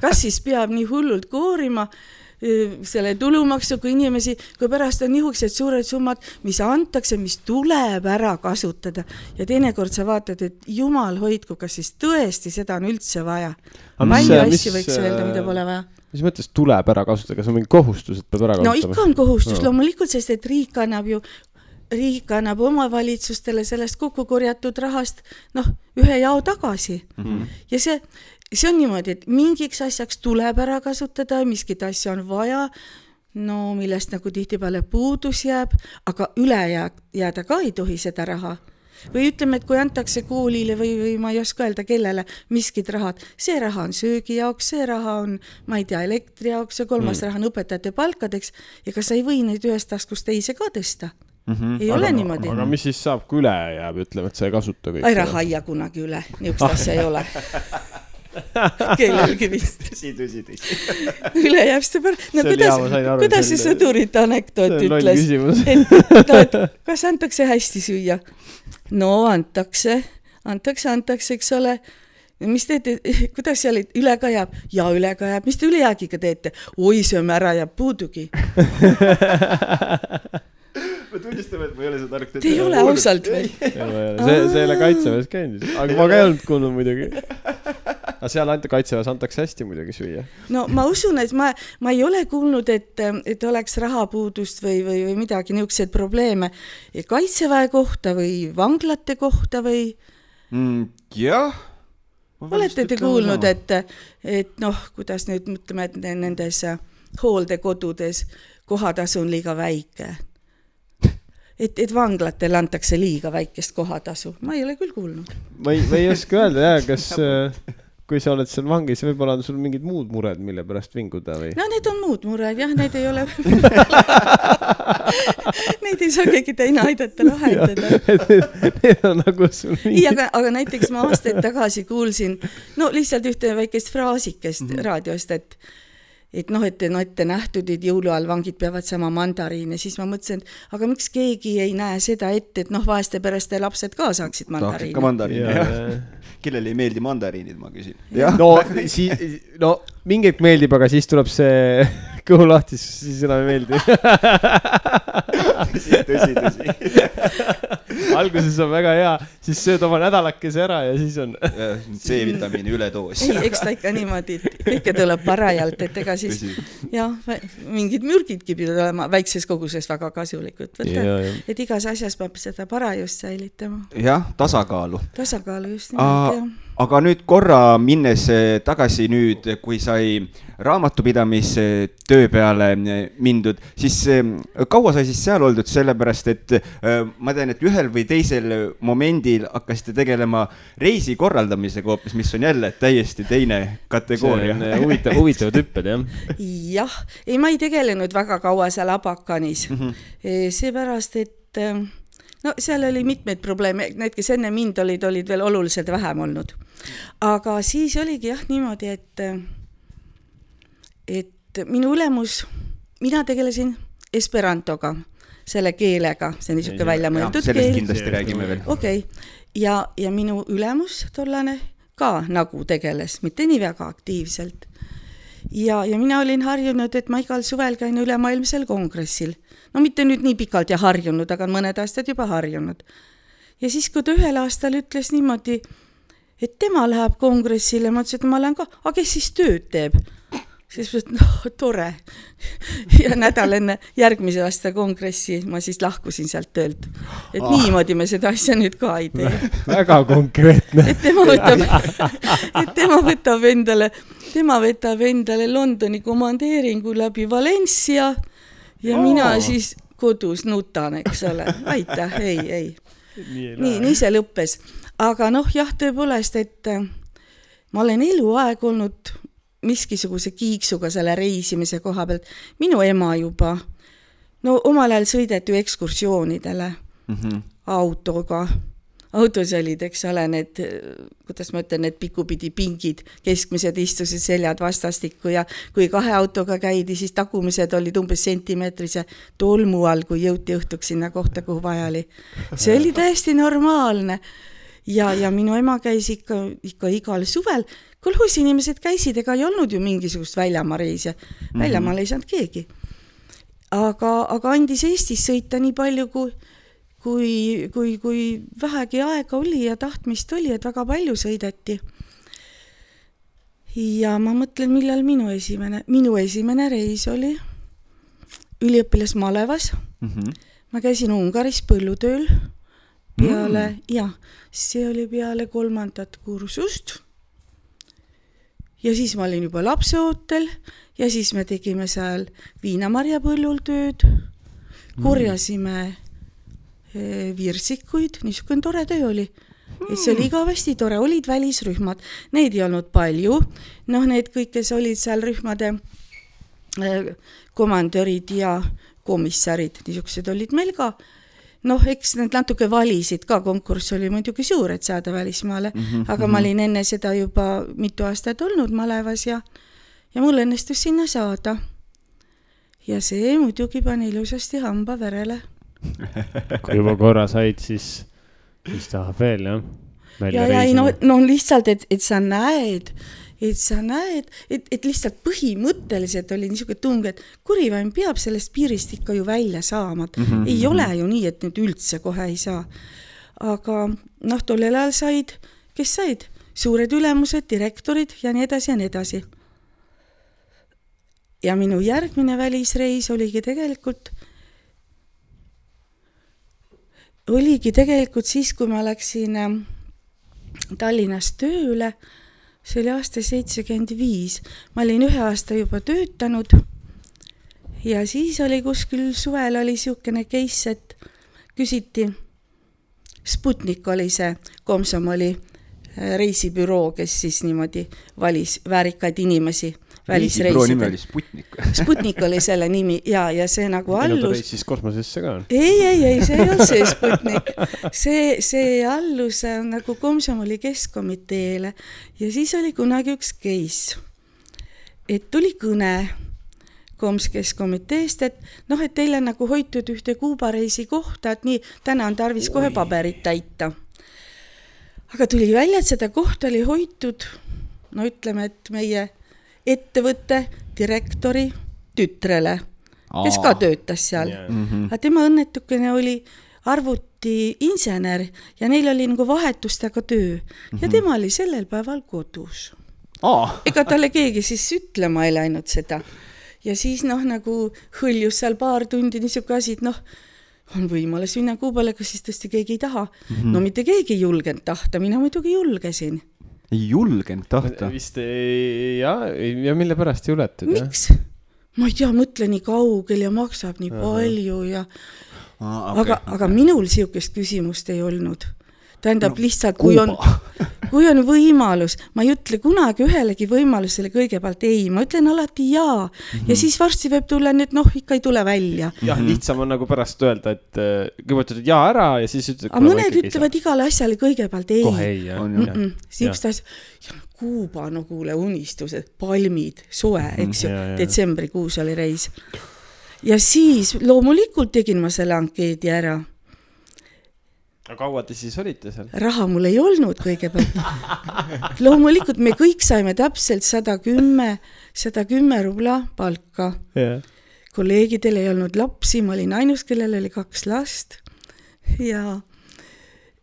kas siis peab nii hullult koorima selle tulumaksuga inimesi, kui pärast on niisugused suured summad, mis antakse, mis tuleb ära kasutada ja teinekord sa vaatad, et jumal hoidku, kas siis tõesti seda on üldse vaja. palju asju võiks öelda, mida pole vaja mis mõttes tuleb ära kasutada, kas on mingi kohustus, et peab ära kasutama? no ikka on kohustus no. loomulikult, sest et riik annab ju, riik annab omavalitsustele sellest kokku korjatud rahast noh, ühe jao tagasi mm. -hmm. ja see, see on niimoodi, et mingiks asjaks tuleb ära kasutada, miskit asja on vaja, no millest nagu tihtipeale puudus jääb, aga üle jää-, jääda ka ei tohi seda raha või ütleme, et kui antakse koolile või, või ma ei oska öelda, kellele miskid rahad, see raha on söögi jaoks, see raha on, ma ei tea, elektri jaoks ja kolmas mm. raha on õpetajate palkadeks kas sa ei või neid ühest taskust teise ka tõsta Mm -hmm. ei aga, ole niimoodi. aga mis siis saab, kui üle jääb, ütleme, et sa ei kasuta kõike? raha ei jää kunagi üle, niisugust asja ei ole *laughs* *laughs* kellelgi vist. *laughs* tõsi, tõsi, tõsi. *laughs* üle jääb see pärast, no see kuidas, kuidas see sõdurite anekdoot ütles, et no, et kas antakse hästi süüa? no antakse, antakse, antakse, eks ole mis teete, kuidas seal üle ka jääb? ja üle ka jääb, mis te ülejäägiga teete? oi, sööme ära, jääb puudugi ma tunnistan, et ma ei ole seda anekdooti. Te ei ole ausalt või? see, see ei ole kaitseväes käinud, aga ma ka ei olnud kuulnud muidugi. Aga seal anta-, kaitseväes antakse hästi muidugi süüa. no ma usun, et ma, ma ei ole kuulnud, et, et oleks rahapuudust või, või, või midagi, niisuguseid probleeme kaitseväe kohta või vanglate kohta või mm,? jah olete te kuulnud, et, et noh, kuidas nüüd mõtleme, et nendes hooldekodudes kohatasu on liiga väike et, et vanglatele antakse liiga väikest kohatasu, ma ei ole küll kuulnud. ma ei, ma ei oska öelda jah, kas *laughs* äh, kui sa oled seal vangis, võib-olla on sul mingid muud mured, mille pärast vinguda või? no need on muud mured jah, need ei ole *laughs* Neid ei saa keegi teine aidata lahendada Need on nagu sul mingi. ei, aga, aga näiteks ma aastaid tagasi kuulsin, no lihtsalt ühte väikest fraasikest mm -hmm. raadiost, et et noh, et on ette nähtud, et jõuluajal vangid peavad saama mandariine, siis ma mõtlesin, et aga miks keegi ei näe seda ette, et noh, vaeste pereste lapsed ka saaksid mandariine. ka mandariine, jah. kellele ei meeldi mandariinid, ma küsin. no siis, no mingi hetk meeldib, aga siis tuleb see *laughs* kõhu lahti, siis enam ei meeldi tõsi, tõsi, tõsi alguses on väga hea, siis sööd oma nädalakese ära ja siis on C-vitamiini üledoos. ei, eks ta ikka niimoodi, et kõike tuleb parajalt, et ega siis jah, mingid mürgidki pidavad olema väikses koguses väga kasulikud. et igas asjas peab seda parajust säilitama. jah, tasakaalu. tasakaalu just nimelt, jah aga nüüd korra minnes eh, tagasi nüüd, kui sai raamatupidamise töö peale eh, mindud, siis eh, kaua sai siis seal oldud, sellepärast et ma tean, et ühel või teisel momendil hakkasite tegelema reisi korraldamisega hoopis, mis on jälle täiesti teine kategooria. huvitav, huvitavad hüpped, jah? jah, ei, ma ei tegelenud väga kaua seal Abakanis mm, -hmm. seepärast et no seal oli mitmeid probleeme, need, kes enne mind olid, olid veel oluliselt vähem olnud. aga siis oligi jah niimoodi, et, et minu ülemus, mina tegelesin esperantoga, selle keelega, see on niisugune välja mõeldud keel. sellest kindlasti räägime veel. okei okay., ja, ja minu ülemus tollane ka nagu tegeles, mitte nii väga aktiivselt. ja, ja mina olin harjunud, et ma igal suvel käin ülemaailmsel kongressil no mitte nüüd nii pikalt ja harjunud, aga mõned aastad juba harjunud. ja siis, kui ta ühel aastal ütles niimoodi, et tema läheb kongressile, ma ütlesin, et ma lähen ka, aga kes siis tööd teeb? siis mõtlesin, noh, tore. *laughs* ja nädal enne järgmise aasta kongressi ma siis lahkusin sealt töölt. et oh. niimoodi me seda asja nüüd ka ei tee. *laughs* väga konkreetne. et tema võtab, *laughs* et tema võtab endale, tema võtab endale Londoni komandeeringu läbi Valencia ja oh. mina siis kodus nutan, eks ole, aitäh, ei, ei. nii, nii, nii see lõppes. aga noh, jah, tõepoolest, et äh, ma olen eluaeg olnud miskisuguse kiiksuga selle reisimise koha pealt. minu ema juba, no omal ajal sõideti ju ekskursioonidele mm -hmm. autoga autos olid, eks ole, need, kuidas ma ütlen, need pikupidi pingid, keskmised istusid seljad vastastikku ja kui kahe autoga käidi, siis tagumised olid umbes sentimeetrise tolmu all, kui jõuti õhtuks sinna kohta, kuhu vaja oli. see oli *laughs* täiesti normaalne. ja, ja minu ema käis ikka, ikka igal suvel, kolhoosiinimesed käisid, ega ei olnud ju mingisugust väljamaa reisi, väljamaale ei saanud keegi. aga, aga andis Eestis sõita nii palju, kui kui, kui, kui vähegi aega oli ja tahtmist oli, et väga palju sõideti. ja ma mõtlen, millal minu esimene, minu esimene reis oli üliõpilasmalevas mm. -hmm. ma käisin Ungaris põllutööl peale mm., jah, see oli peale kolmandat kursust. ja siis ma olin juba lapseootel ja siis me tegime seal viinamarjapõllul tööd, korjasime mm virsikuid, niisugune tore töö oli. et see oli igavesti tore, olid välisrühmad, neid ei olnud palju, noh, need kõik, kes olid seal rühmade äh, komandörid ja komissarid, niisugused olid meil ka. Noh, eks nad natuke valisid ka, konkurss oli muidugi suur, et saada välismaale. Mm, -hmm, aga ma mhm. olin enne seda juba mitu aastat olnud malevas ja, ja mul õnnestus sinna saada. ja see muidugi pani ilusasti hamba verele kui juba korra said, siis, siis tahab veel, jah. ja, ja ei no, no lihtsalt, et, et sa näed, et sa näed, et, et lihtsalt põhimõtteliselt oli niisugune tung, et kurivaim peab sellest piirist ikka ju välja saama mm. -hmm. ei ole ju nii, et nüüd üldse kohe ei saa. aga noh, tollel ajal said, kes said? suured ülemused, direktorid ja nii edasi ja nii edasi. ja minu järgmine välisreis oligi tegelikult oligi tegelikult siis, kui ma läksin ähm, Tallinnas tööle, see oli aasta seitsekümmend viis, ma olin ühe aasta juba töötanud ja siis oli kuskil suvel oli niisugune case, et küsiti, Sputnik oli see komsomoli äh, reisibüroo, kes siis niimoodi valis väärikaid inimesi välisreisidel. oli Sputnik Sputnik oli selle nimi ja, ja see nagu allus. reisis kosmosesse ka? ei, ei, ei, see ei olnud see Sputnik. see, see allus äh, nagu komsomoli keskkomiteele ja siis oli kunagi üks case, et tuli kõne Koms keskkomiteest, et noh, et teil on nagu hoitud ühte Kuuba reisi kohta, et nii, täna on tarvis Oi. kohe paberit täita. aga tuli välja, et seda kohta oli hoitud, no ütleme, et meie ettevõtte direktori tütrele, kes ka töötas seal yeah.. Mm -hmm. aga tema õnnetukene oli arvutiinsener ja neil oli nagu vahetustega töö mm -hmm. ja tema oli sellel päeval kodus oh.. ega talle keegi siis ütlema ei läinud seda. ja siis noh, nagu hõljus seal paar tundi niisugune asi, et noh, on võimalus minna Kuubale, kas siis tõesti keegi ei taha mm. -hmm. no mitte keegi ei julgenud tahta, mina muidugi julgesin ei julgenud tahta. vist ei, jah, ja mille pärast ei juletud? miks? ma ei tea, mõtle nii kaugel ja maksab nii Aha. palju ja ah, okay, aga aga minul niisugust küsimust ei olnud tähendab no, lihtsalt, kui on, *laughs* kui on võimalus, ma ei ütle kunagi ühelegi võimalusele kõigepealt ei, ma ütlen alati jaa mm. -hmm. ja siis varsti võib tulla nüüd noh, ikka ei tule välja. jah, mhm. lihtsam on nagu pärast öelda, et äh, kõigepealt ütled jaa ära ja siis ütled. aga mõned ütlevad igale asjale kõigepealt ei. kohe ei, jah. sihukest asja, Kuuba, no kuule, unistused, palmid, soe, eks ju, detsembrikuus oli reis. ja siis loomulikult tegin ma selle ankeedi ära aga kaua te siis olite seal? raha mul ei olnud kõigepealt. *laughs* loomulikult me kõik saime täpselt sada kümme, sada kümme rubla palka yeah.. kolleegidel ei olnud lapsi, ma olin ainus, kellel oli kaks last ja,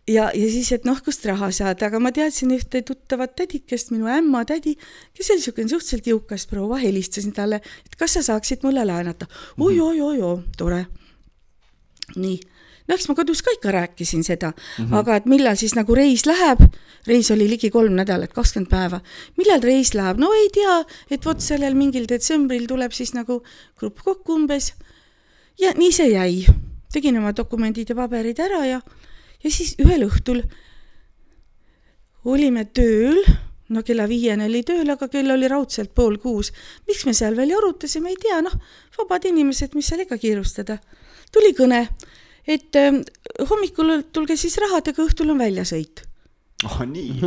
ja, ja siis, et noh, kust raha saada, aga ma teadsin ühte tuttavat tädikest, minu ämma tädi, kes oli niisugune suhteliselt jõukas proua, helistasin talle, et kas sa saaksid mulle laenata oi, oi. oi-oi-oi-oi, tore. nii, no eks ma kodus ka ikka rääkisin seda. Mm, -hmm. aga et millal siis nagu reis läheb, reis oli ligi kolm nädalat, kakskümmend päeva, millal reis läheb, no ei tea, et vot sellel mingil detsembril tuleb siis nagu grupp kokku umbes. Ja nii see jäi. tegin oma dokumendid ja paberid ära ja ja siis ühel õhtul olime tööl, no kella viieni oli tööl, aga kell oli raudselt pool kuus. miks me seal veel jarutasime, ei tea, noh, vabad inimesed, mis seal ikka kiirustada. tuli kõne, et äh, hommikul tulge siis rahadega, õhtul on väljasõit. ah oh, nii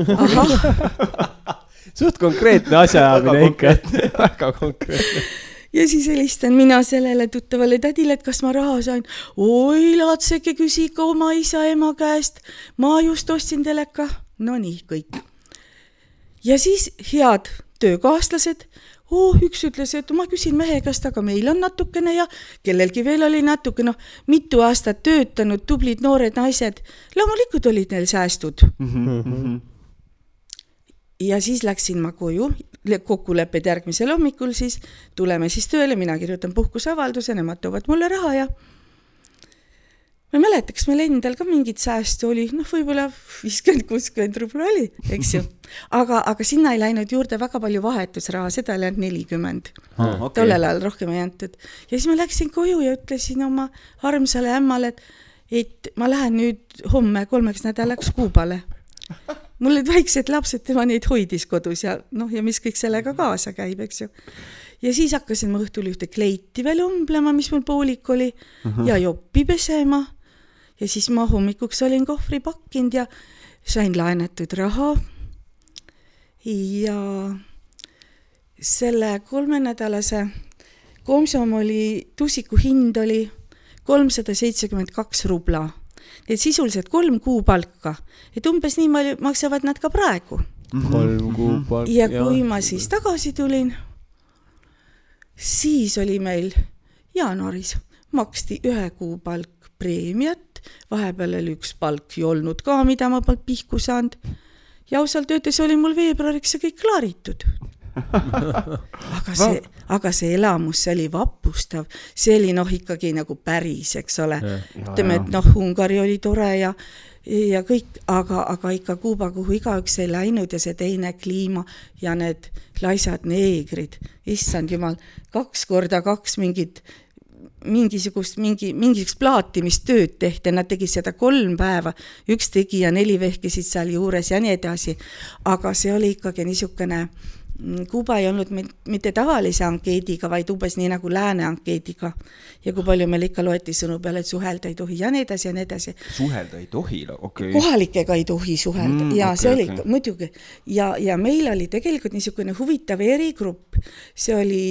*laughs* suht konkreetne asjaajamine ikka, *laughs* väga konkreetne ja siis helistan mina sellele tuttavale tädile, et kas ma raha sain. oi, laatseke, küsi ikka oma isa-ema käest. ma just ostsin teleka. Nonii, kõik. ja siis head töökaaslased oh, üks ütles, et ma küsin mehe käest, aga meil on natukene ja kellelgi veel oli natuke, noh, mitu aastat töötanud, tublid noored naised. loomulikult olid neil säästud mm. -hmm. ja siis läksin ma koju kokkulepped järgmisel hommikul siis, tuleme siis tööle, mina kirjutan puhkuseavalduse, nemad toovad mulle raha ja ma ei mäleta, kas meil endal ka mingit säästu oli, noh, võib-olla viiskümmend, kuuskümmend rubla oli, eks ju. aga, aga sinna ei läinud juurde väga palju vahetusraha, seda oli ainult nelikümmend ah,. Okay. tollel ajal rohkem ei antud. ja siis ma läksin koju ja ütlesin oma armsale ämmale, et, et ma lähen nüüd homme kolmeks nädalaks Kuubale mul olid väiksed lapsed, tema neid hoidis kodus ja noh, ja mis kõik sellega kaasa käib, eks ju. ja siis hakkasin ma õhtul ühte kleiti veel õmblema, mis mul poolik oli uh -huh. ja joppi pesema. Ja siis ma hommikuks olin kohvri pakkinud ja sain laenatud raha. ja selle kolmenädalase komsomoli tussiku hind oli kolmsada seitsekümmend kaks rubla et sisuliselt kolm kuupalka, et umbes nii palju maksavad nad ka praegu. kolm kuupalka. ja kui ja. ma siis tagasi tulin, siis oli meil jaanuaris, maksti ühe kuu palk preemiat, vahepeal oli üks palk ju olnud ka, mida ma polnud pihku saanud. ja ausalt öeldes oli mul veebruariks see kõik klaaritud. *laughs* Aga see, aga see elamus, see oli vapustav, see oli noh, ikkagi nagu päris, eks ole. ütleme, et noh, Ungari oli tore ja ja kõik, aga, aga ikka Kuuba, kuhu igaüks ei läinud ja see teine kliima ja need laisad neegrid, issand jumal, kaks korda kaks mingit mingisugust, mingi, mingisugust plaatimistööd tehti, nad tegid seda kolm päeva, üks tegija, neli vehkisid seal juures ja nii edasi. aga see oli ikkagi niisugune Mm, Kuuba ei olnud mitte tavalise ankeediga, vaid umbes nii nagu lääne ankeediga. ja kui palju meil ikka loeti sõnu peale, et suhelda ei tohi ja nii edasi ja nii edasi. suhelda ei tohi, okei okay.. kohalikega ei tohi suhelda mm, ja okay, see oli okay. muidugi ja, ja meil oli tegelikult niisugune huvitav erigrupp, see oli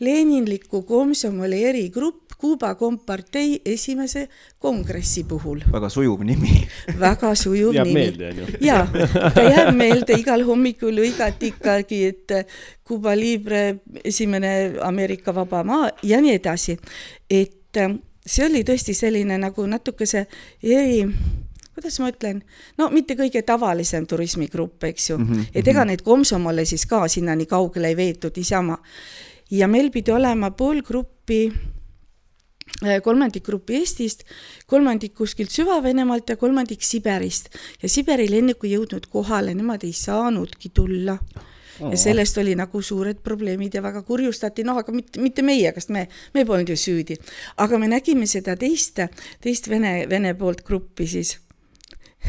Leninliku komsomoli erigrupp, Kuuba Kompartei esimese kongressi puhul. väga sujuv nimi väga sujuv jääb nimi. meelde, on ju? jaa, ta jääb meelde igal hommikul lõigati ikkagi, et Cuba Libre, esimene Ameerika vaba maa ja nii edasi. et äh, see oli tõesti selline nagu natukese eri kuidas ma ütlen, no mitte kõige tavalisem turismigrupp, eks ju mm, -hmm. et ega neid komsomole siis ka sinna nii kaugele ei veetud niisama. Ja meil pidi olema pool gruppi Äh, kolmandik gruppi Eestist, kolmandik kuskilt Süva-Venemaalt ja kolmandik Siberist. ja Siberi lennuk ei jõudnud kohale, nemad ei saanudki tulla ja sellest oli nagu suured probleemid ja väga kurjustati, noh, aga mitte, mitte meie, kas me, me polnud ju süüdi. aga me nägime seda teist, teist vene, vene poolt gruppi siis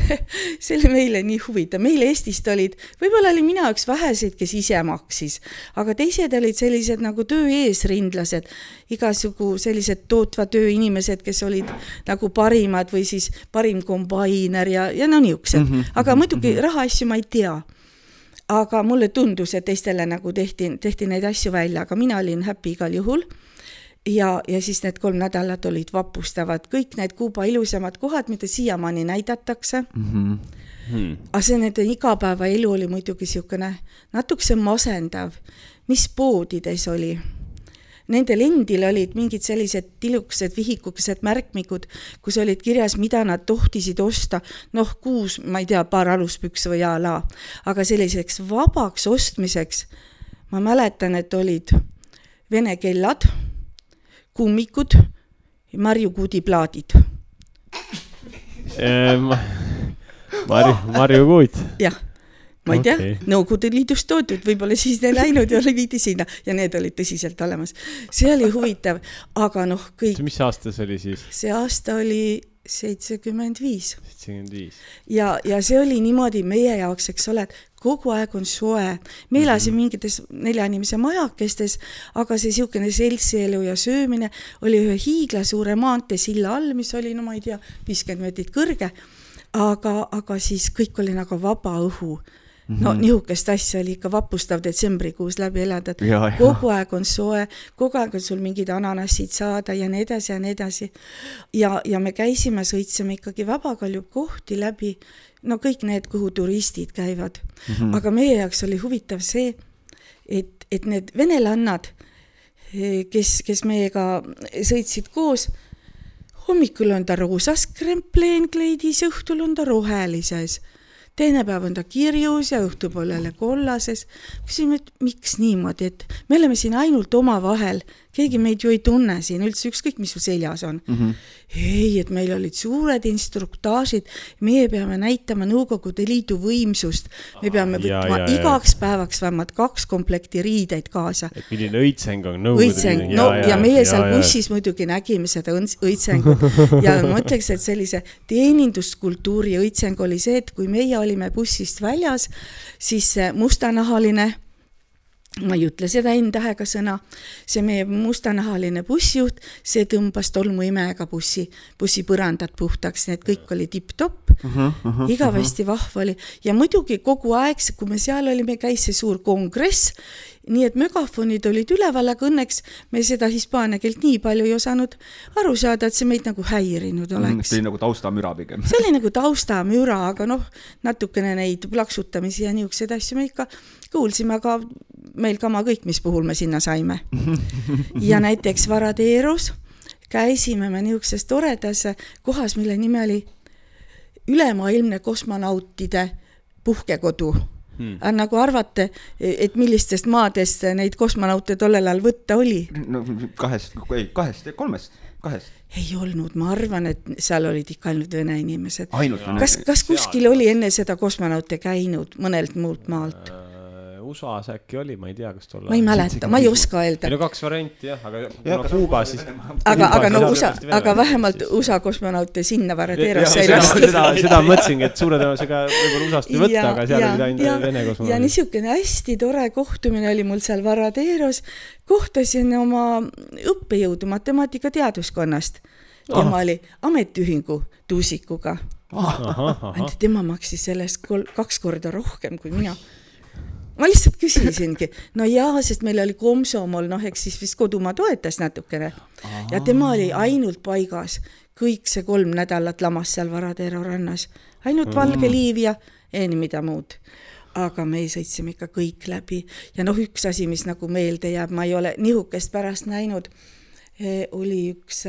*laughs* see oli meile nii huvitav, meil Eestist olid, võib-olla olin mina üks väheseid, kes ise maksis, aga teised olid sellised nagu töö eesrindlased, igasugu sellised tootva töö inimesed, kes olid nagu parimad või siis parim kombainer ja, ja no niisugused mm, -hmm. aga muidugi mhm. rahaasju ma ei tea aga mulle tundus, et teistele nagu tehti, tehti neid asju välja, aga mina olin happy igal juhul ja, ja siis need kolm nädalat olid vapustavad, kõik need Kuuba ilusamad kohad, mida siiamaani näidatakse mm. -hmm. Hmm. aga see nende igapäevaelu oli muidugi niisugune natukese masendav, mis poodides oli nendel endil olid mingid sellised tilukesed vihikukesed märkmikud, kus olid kirjas, mida nad tohtisid osta, noh, kuus, ma ei tea, paar aluspükse või a la, aga selliseks vabaks ostmiseks ma mäletan, et olid vene kellad, kummikud, Marju Kuudi plaadid ehm, Marju, Marju Kuut. jah ma ei okay. tea, Nõukogude Liidust toodud, võib-olla siis ei läinud ja viidi sinna ja need olid tõsiselt olemas. see oli huvitav, aga noh, kõik. mis aasta see oli siis? see aasta oli seitsekümmend viis. seitsekümmend viis. ja, ja see oli niimoodi meie jaoks, eks ole, et kogu aeg on soe. me elasime mm -hmm. mingites nelja inimese majakestes, aga see niisugune seltsielu ja söömine oli ühe hiiglasuure maanteesilla all, mis oli, no ma ei tea, viiskümmend meetrit kõrge. aga, aga siis kõik oli nagu vaba õhu no mhm. nihukest asja oli ikka vapustav detsembrikuus läbi elada, et kogu aeg on soe, kogu aeg on sul mingid ananassid saada ja nii edasi ja nii edasi. ja, ja me käisime, sõitsime ikkagi Vabakalju kohti läbi, no kõik need, kuhu turistid käivad mm. -hmm. aga meie jaoks oli huvitav see, et, et need venelannad, kes, kes meiega sõitsid koos, hommikul on ta roosas krempleenkleidis, õhtul on ta rohelises teine päev on ta kirjus ja õhtupoole jälle kollases. küsisime, et miks niimoodi, et me oleme siin ainult omavahel, keegi meid ju ei tunne siin üldse, ükskõik, mis sul seljas on mm. -hmm. ei, et meil olid suured instruktaažid, meie peame näitama Nõukogude Liidu võimsust, me peame võtma ja, ja, igaks päevaks vähemalt kaks komplekti riideid kaasa. et milline õitseng on Nõukogude õitseng, no ja, ja, ja meie seal ja, bussis ja. muidugi nägime seda õitsengut ja ma ütleks, et sellise teeninduskultuuri õitseng oli see, et kui meie olime bussist väljas, siis see mustanahaline ma ei ütle seda N-tähega sõna, see meie mustanahaline bussijuht, see tõmbas tolmuimega bussi, bussi põrandad puhtaks, need kõik oli tipp-topp. Uh, -huh, uh -huh, igavesti vahva oli. Ja muidugi kogu aeg, kui me seal olime, käis see suur kongress. Nii et megafonid olid üleval, aga õnneks me seda hispaania keelt nii palju ei osanud aru saada, et see meid nagu häirinud mm, oleks. see oli nagu taustamüra pigem. see oli nagu taustamüra, aga noh, natukene neid plaksutamisi ja niisuguseid asju me ikka kuulsime, aga meil kama kõik, mis puhul me sinna saime. *laughs* ja näiteks Varaderos käisime me niisuguses toredas kohas, mille nimi oli ülemaailmne kosmonautide puhkekodu hmm.. nagu arvate, et millistest maadest neid kosmonaute tollel ajal võtta oli? no kahest, ei kahest, kolmest, kahest. ei olnud, ma arvan, et seal olid ikka ainult vene inimesed. kas, kas kuskil oli enne seda kosmonaute käinud mõnelt muult maalt äh,? USA-s äkki oli, ma ei tea, kas tol ajal. ma ei mäleta, ma ei oska öelda. ei no kaks varianti jah, aga kuna Kuuba siis. aga, aga no USA, aga vähemalt USA kosmonaute sinna Varaderosse ei lastud. seda, seda mõtlesingi, et suure tõenäosusega võib-olla USA-st ei võtta, aga seal olid ainult Vene kosmonaudid. ja niisugune hästi tore kohtumine oli mul seal Varaderos. kohtasin oma õppejõudu matemaatika-teaduskonnast. tema oh. oli ametiühingu tuusikuga. ainult tema maksis sellest kol-, kaks korda rohkem kui mina ma lihtsalt küsisingi, no jaa, sest meil oli komsomol, noh, eks siis vist kodumaa toetas natukene. Ja tema oli ainult paigas, kõik see kolm nädalat lamas seal Varatero rannas, ainult mm. valge liiv ja ei mida muud. Aga me sõitsime ikka kõik läbi. Ja noh, üks asi, mis nagu meelde jääb, ma ei ole nihukest pärast näinud, eh, oli üks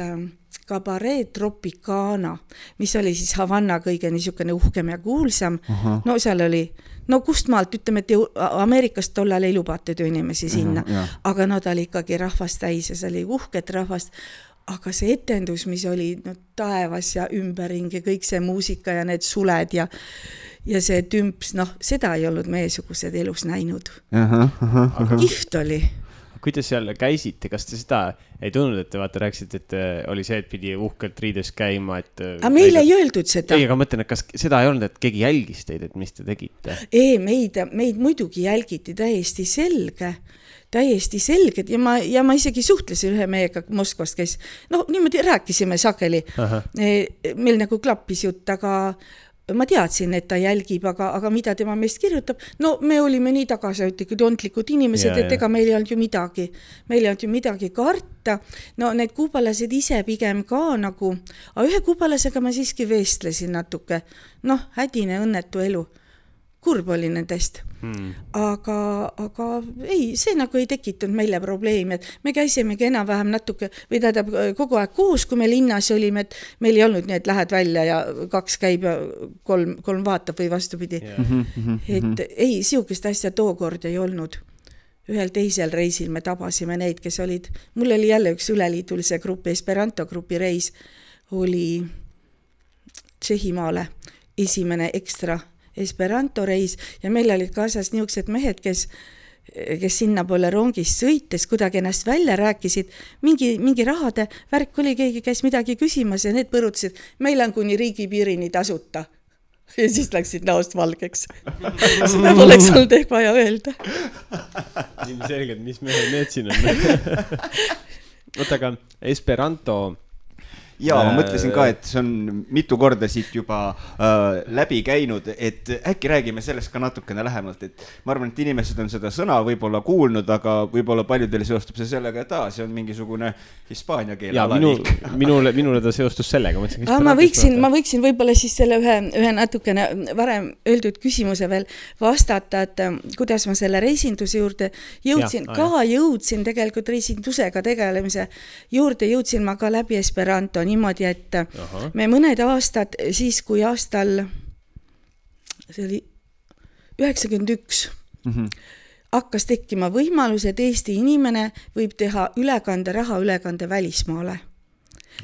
kabaree äh, Tropicana, mis oli siis Havana kõige niisugune uhkem ja kuulsam. No seal oli no kustmaalt, ütleme, et Ameerikast tollal ei lubatud ju inimesi sinna. aga no ta oli ikkagi rahvast täis ja see oli uhket rahvast. aga see etendus, mis oli no taevas ja ümberringi, kõik see muusika ja need suled ja ja see tümps, noh, seda ei olnud meiesugused elus näinud. kihvt oli kuidas seal käisite, kas te seda ei tundnud, et te vaata rääkisite, et äh, oli see, et pidi uhkelt riides käima, et. Äh, aga meile ei öeldud seda. ei, aga ma mõtlen, et kas seda ei olnud, et keegi jälgis teid, et mis te tegite? ei, meid, meid muidugi jälgiti täiesti selge täiesti selged ja ma, ja ma isegi suhtlesin ühe mehega Moskvast, kes noh, niimoodi rääkisime sageli. meil nagu klappis jutt, aga ma teadsin, et ta jälgib, aga, aga mida tema meist kirjutab, no me olime nii tagasihoidlikud, ontlikud inimesed, et ega meil ei olnud ju midagi, meil ei olnud ju midagi karta. no need kuubalased ise pigem ka nagu, aga ühe kuubalasega ma siiski vestlesin natuke, noh, hädine õnnetu elu kurb oli nendest. Hmm.. aga, aga ei, see nagu ei tekitanud meile probleemi, et me käisimegi enam-vähem natuke või tähendab kogu aeg koos, kui me linnas olime, et meil ei olnud nii, et lähed välja ja kaks käib ja kolm, kolm vaatab või vastupidi. Yeah.. Mm -hmm. et ei, niisugust asja tookord ei olnud. Ühel teisel reisil me tabasime neid, kes olid, mul oli jälle üks üleliidulise grupi, Esperanto grupi reis, oli Tšehhimaale, esimene ekstra Esperanto reis ja meil olid kaasas niisugused mehed, kes kes sinnapoole rongis sõites kuidagi ennast välja rääkisid, mingi, mingi rahade värk oli, keegi käis midagi küsimas ja need põrutasid, meil on kuni riigipiirini tasuta. ja siis läksid näost valgeks. *laughs* seda poleks olnud ehk vaja öelda. ilmselgelt, mis mehed need siin on *laughs* oota, aga Esperanto ja ma mõtlesin ka, et see on mitu korda siit juba äh, läbi käinud, et äkki räägime sellest ka natukene lähemalt, et ma arvan, et inimesed on seda sõna võib-olla kuulnud, aga võib-olla paljudel seostub see sellega, et aa, see on mingisugune hispaania keele alaliik. *laughs* minule, minule ta seostus sellega, ma ma võiksin, ma võiksin võib-olla siis selle ühe, ühe natukene varem öeldud küsimuse veel vastata, et äh, kuidas ma selle reisinduse juurde jõudsin, ka jõudsin tegelikult reisindusega tegelemise juurde, jõudsin ma ka läbi Esperanto niimoodi, et Aha. me mõned aastad siis, kui aastal, see oli üheksakümmend üks, mhm. hakkas tekkima võimalus, et Eesti inimene võib teha ülekande, rahaülekande välismaale.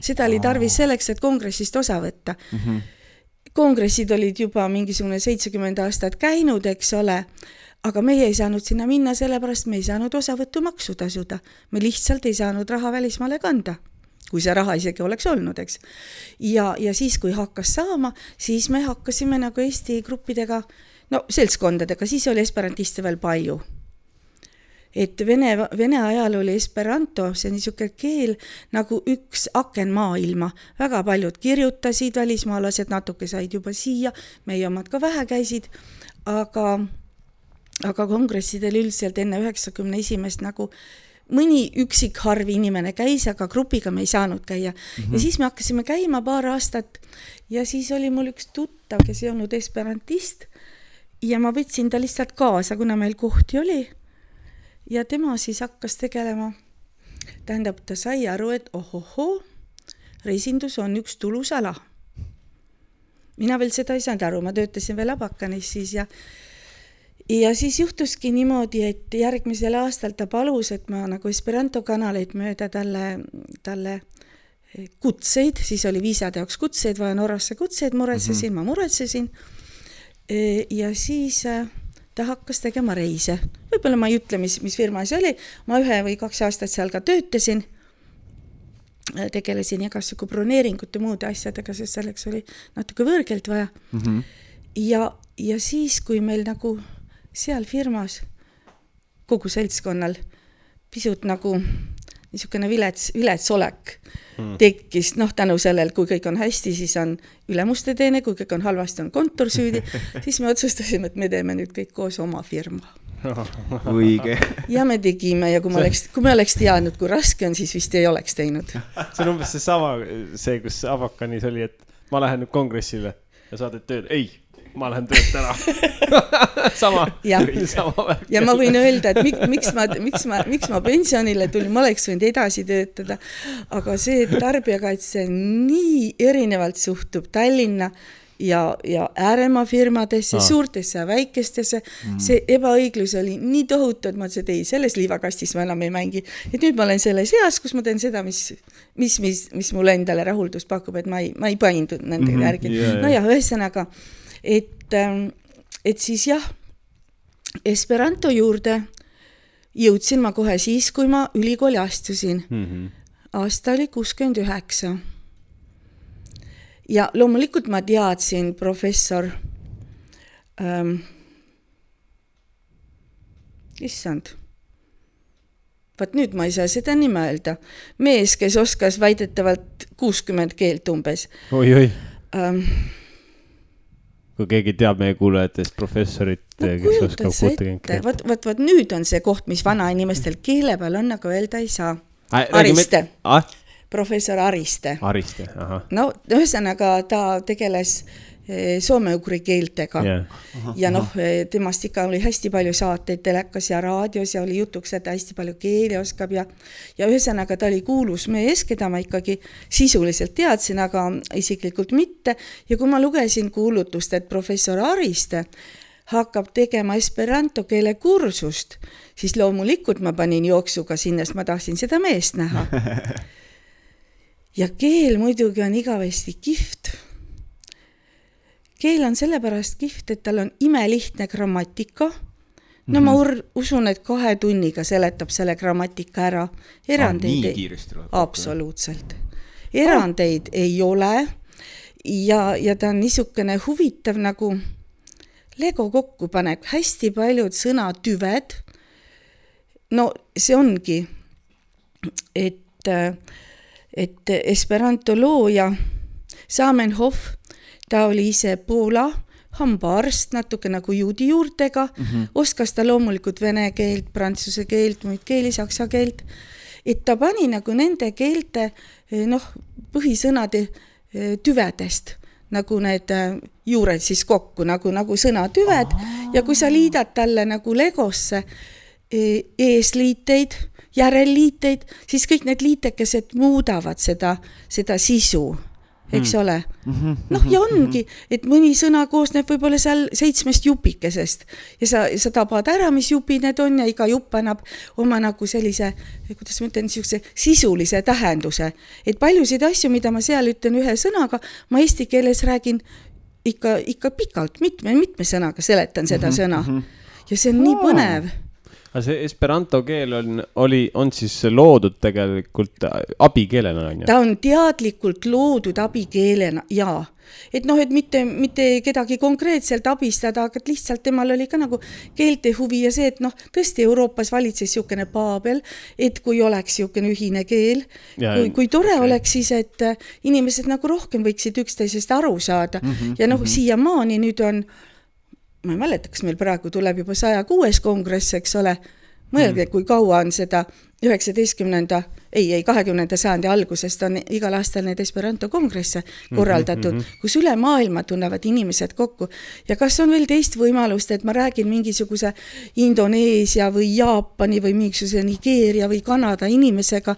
seda oli tarvis selleks, et kongressist osa võtta mm. -hmm. kongressid olid juba mingisugune seitsekümmend aastat käinud, eks ole, aga meie ei saanud sinna minna, sellepärast me ei saanud osavõtumaksu tasuda. me lihtsalt ei saanud raha välismaale kanda kui see raha isegi oleks olnud, eks. ja, ja siis, kui hakkas saama, siis me hakkasime nagu Eesti gruppidega, no seltskondadega, siis oli esperantiste veel palju. et vene, vene ajal oli esperanto, see niisugune keel nagu üks aken maailma, väga paljud kirjutasid, välismaalased natuke said juba siia, meie omad ka vähe käisid, aga aga kongressidel üldiselt enne üheksakümne esimest nagu mõni üksik harv inimene käis, aga grupiga me ei saanud käia mm. -hmm. ja siis me hakkasime käima paar aastat ja siis oli mul üks tuttav, kes ei olnud esperantist ja ma võtsin ta lihtsalt kaasa, kuna meil kohti oli. ja tema siis hakkas tegelema, tähendab, ta sai aru, et ohohoo, reisindus on üks tulus ala. mina veel seda ei saanud aru, ma töötasin veel Abakanis siis ja ja siis juhtuski niimoodi, et järgmisel aastal ta palus, et ma nagu Esperanto kanaleid mööda talle, talle eh, kutseid, siis oli viisade jaoks kutseid vaja, Norrasse kutseid muretsesin mm, -hmm. ma muretsesin. Eh, ja siis eh, ta hakkas tegema reise, võib-olla ma ei ütle, mis, mis firma see oli, ma ühe või kaks aastat seal ka töötasin tegelesin igasugu broneeringute, muude asjadega, sest selleks oli natuke võõrkeelt vaja mm. -hmm. ja, ja siis, kui meil nagu seal firmas kogu seltskonnal pisut nagu niisugune vilets, vilets olek hmm. tekkis, noh, tänu sellele, kui kõik on hästi, siis on ülemuste teene, kui kõik on halvasti, on kontor süüdi *laughs* siis me otsustasime, et me teeme nüüd kõik koos oma firma. *laughs* õige. ja me tegime ja kui ma oleks, kui me oleks teadnud, kui raske on, siis vist ei oleks teinud. see on umbes seesama, see, kus Avakanis oli, et ma lähen nüüd kongressile ja sa teed tööd, ei ma lähen töölt ära *laughs* sama, sama värk. ja ma võin öelda, et miks, miks ma, miks ma, miks ma pensionile tulin, ma oleks võinud edasi töötada. aga see, et tarbijakaitse nii erinevalt suhtub Tallinna ja, ja ääremaa firmadesse ah., suurtesse ja väikestesse mm., see ebaõiglus oli nii tohutu, et ma ütlesin, et ei, selles liivakastis ma enam ei mängi. et nüüd ma olen selles eas, kus ma teen seda, mis, mis, mis, mis mulle endale rahuldust pakub, et ma ei, ma ei paindu nende mm -hmm. järgi yeah,. no ja ühesõnaga et, ähm, et siis jah, Esperanto juurde jõudsin ma kohe siis, kui ma ülikooli astusin mm. -hmm. aasta oli kuuskümmend üheksa. ja loomulikult ma teadsin professor ähm,, issand, vot nüüd ma ei saa seda nime öelda, mees, kes oskas väidetavalt kuuskümmend keelt umbes oi,. oi-oi ähm, kui keegi teab meie kuulajatest professorit no,, kes oskab kuutekümmet vot, vot, vot nüüd on see koht, mis vanainimestel keele peal on, aga öelda ei saa. Ariste ah?, professor Ariste. Ariste, ahah. no ühesõnaga ta tegeles Eh, soome-ugri keeltega yeah.. ja noh, eh, temast ikka oli hästi palju saateid telekas ja raadios ja oli jutuks, et ta hästi palju keeli oskab ja ja ühesõnaga ta oli kuulus mees, keda ma ikkagi sisuliselt teadsin, aga isiklikult mitte. ja kui ma lugesin kuulutust, et professor Ariste hakkab tegema esperanto keele kursust, siis loomulikult ma panin jooksuga sinna, sest ma tahtsin seda meest näha. *laughs* ja keel muidugi on igavesti kihvt keel on sellepärast kihvt, et tal on imelihtne grammatika. no mm -hmm. ma ur-, usun, et kahe tunniga seletab selle grammatika ära. erandeid ah, ei, absoluutselt. erandeid oh. ei ole ja, ja ta on niisugune huvitav nagu Lego kokku paneb hästi paljud sõnatüved. no see ongi, et, et Esperanto looja Zamenhof ta oli ise Poola hambaarst, natuke nagu juudi juurtega mm, -hmm. oskas ta loomulikult vene keelt, prantsuse keelt, muid keeli, saksa keelt, et ta pani nagu nende keelte eh, noh, põhisõnade eh, tüvedest nagu need eh, juured siis kokku nagu, nagu sõnatüved Aa. ja kui sa liidad talle nagu legosse eesliiteid, järelliiteid, siis kõik need liitekesed muudavad seda, seda sisu eks mm. ole -hmm.. noh, ja ongi, et mõni sõna koosneb võib-olla seal seitsmest jupikesest ja sa, sa tabad ära, mis jupid need on ja iga jupp annab oma nagu sellise, kuidas ma ütlen, niisuguse sisulise tähenduse. et paljusid asju, mida ma seal ütlen ühe sõnaga, ma eesti keeles räägin ikka, ikka pikalt, mitme, mitme sõnaga seletan seda mm -hmm. sõna. Mhm. ja see on nii põnev aga see esperanto keel on, oli, on siis loodud tegelikult abikeelena, on ju? ta on teadlikult loodud abikeelena, jaa. et noh, et mitte, mitte kedagi konkreetselt abistada, aga lihtsalt temal oli ka nagu keelte huvi ja see, et noh, tõesti Euroopas valitses niisugune paabel, et kui oleks niisugune ühine keel, kui, kui tore okay. oleks siis, et inimesed nagu rohkem võiksid üksteisest aru saada mm -hmm, ja noh mm -hmm., siiamaani nüüd on ma ei mäleta, kas meil praegu tuleb juba saja kuues kongress, eks ole, mõelge mm., kui kaua on seda üheksateistkümnenda, ei, ei, kahekümnenda sajandi algusest on igal aastal neid Esperanto kongresse mhm, korraldatud mm, -hmm. kus üle maailma tunnevad inimesed kokku. ja kas on veel teist võimalust, et ma räägin mingisuguse Indoneesia või Jaapani või mingisuguse Nigeeria või Kanada inimesega,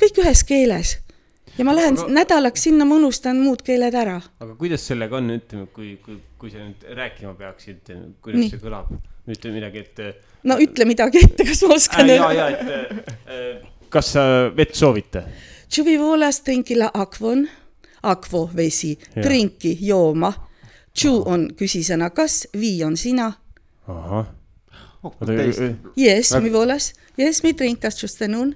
kõik ühes keeles ja ma lähen aga... nädalaks sinna, ma unustan muud keeled ära. aga kuidas sellega on, ütleme, kui, kui, kui sa nüüd rääkima peaksid, kuidas Nii. see kõlab? ütle midagi, et. no ütle midagi ette, kas ma oskan äh,. ja, ja, et äh, kas sa vett soovite? Akvo vesi, trinki jooma. Tšu on küsisõna kas, vi on sina. ahah. Yes, mi volas, yes, mi trinkas tšustenun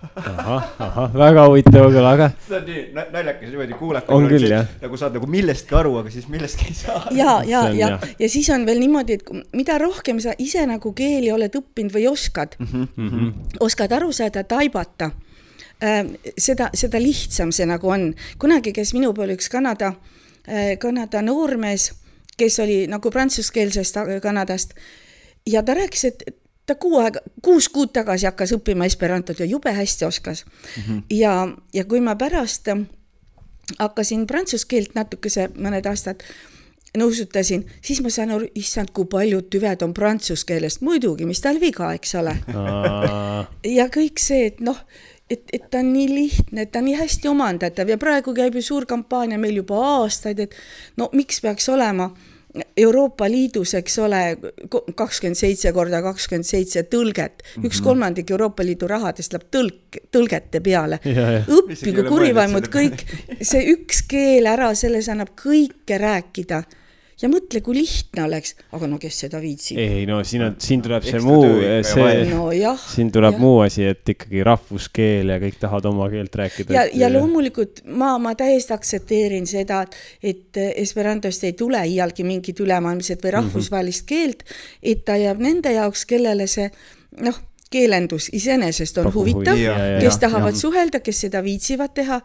ahah, ahah, väga huvitav kõla, aga. seda on nii naljakas niimoodi kuulata. on küll, jah. nagu saad nagu millestki aru, aga siis millestki ei saa. ja, ja, ja, ja siis on veel niimoodi, et mida rohkem sa ise nagu keeli oled õppinud või oskad mm, -hmm. oskad aru saada, taibata äh,, seda, seda lihtsam see nagu on. kunagi käis minu poole üks Kanada äh,, Kanada noormees, kes oli nagu prantsuskeelsest Kanadast ja ta rääkis, et ta kuu aega, kuus kuud tagasi hakkas õppima esperantot ja jube hästi oskas mm. -hmm. ja, ja kui ma pärast hakkasin prantsuse keelt natukese mõned aastad nõusutasin, siis ma saan aru, issand, kui paljud tüved on prantsuse keelest, muidugi, mis tal viga, eks ole *laughs* ja kõik see, et noh, et, et ta on nii lihtne, et ta on nii hästi omandatav ja praegu käib ju suur kampaania meil juba aastaid, et no miks peaks olema Euroopa Liidus, eks ole, kakskümmend seitse korda kakskümmend seitse tõlget mm, -hmm. üks kolmandik Euroopa Liidu rahadest läheb tõlk, tõlgete peale. õppigu kurivaimud kõik, see üks keel ära, selles annab kõike rääkida ja mõtle, kui lihtne oleks, aga no kes seda viitsib. ei no siin on, siin tuleb see muu, see no,, siin tuleb jah. muu asi, et ikkagi rahvuskeel ja kõik tahavad oma keelt rääkida. ja, ja loomulikult ma, ma täiesti aktsepteerin seda, et esperantost ei tule iialgi mingit ülemaailmset või mhm. rahvusvahelist mm -hmm. keelt, et ta jääb nende jaoks, kellele see noh, keelendus iseenesest on Paku huvitav, kes tahavad ja. suhelda, kes seda viitsivad teha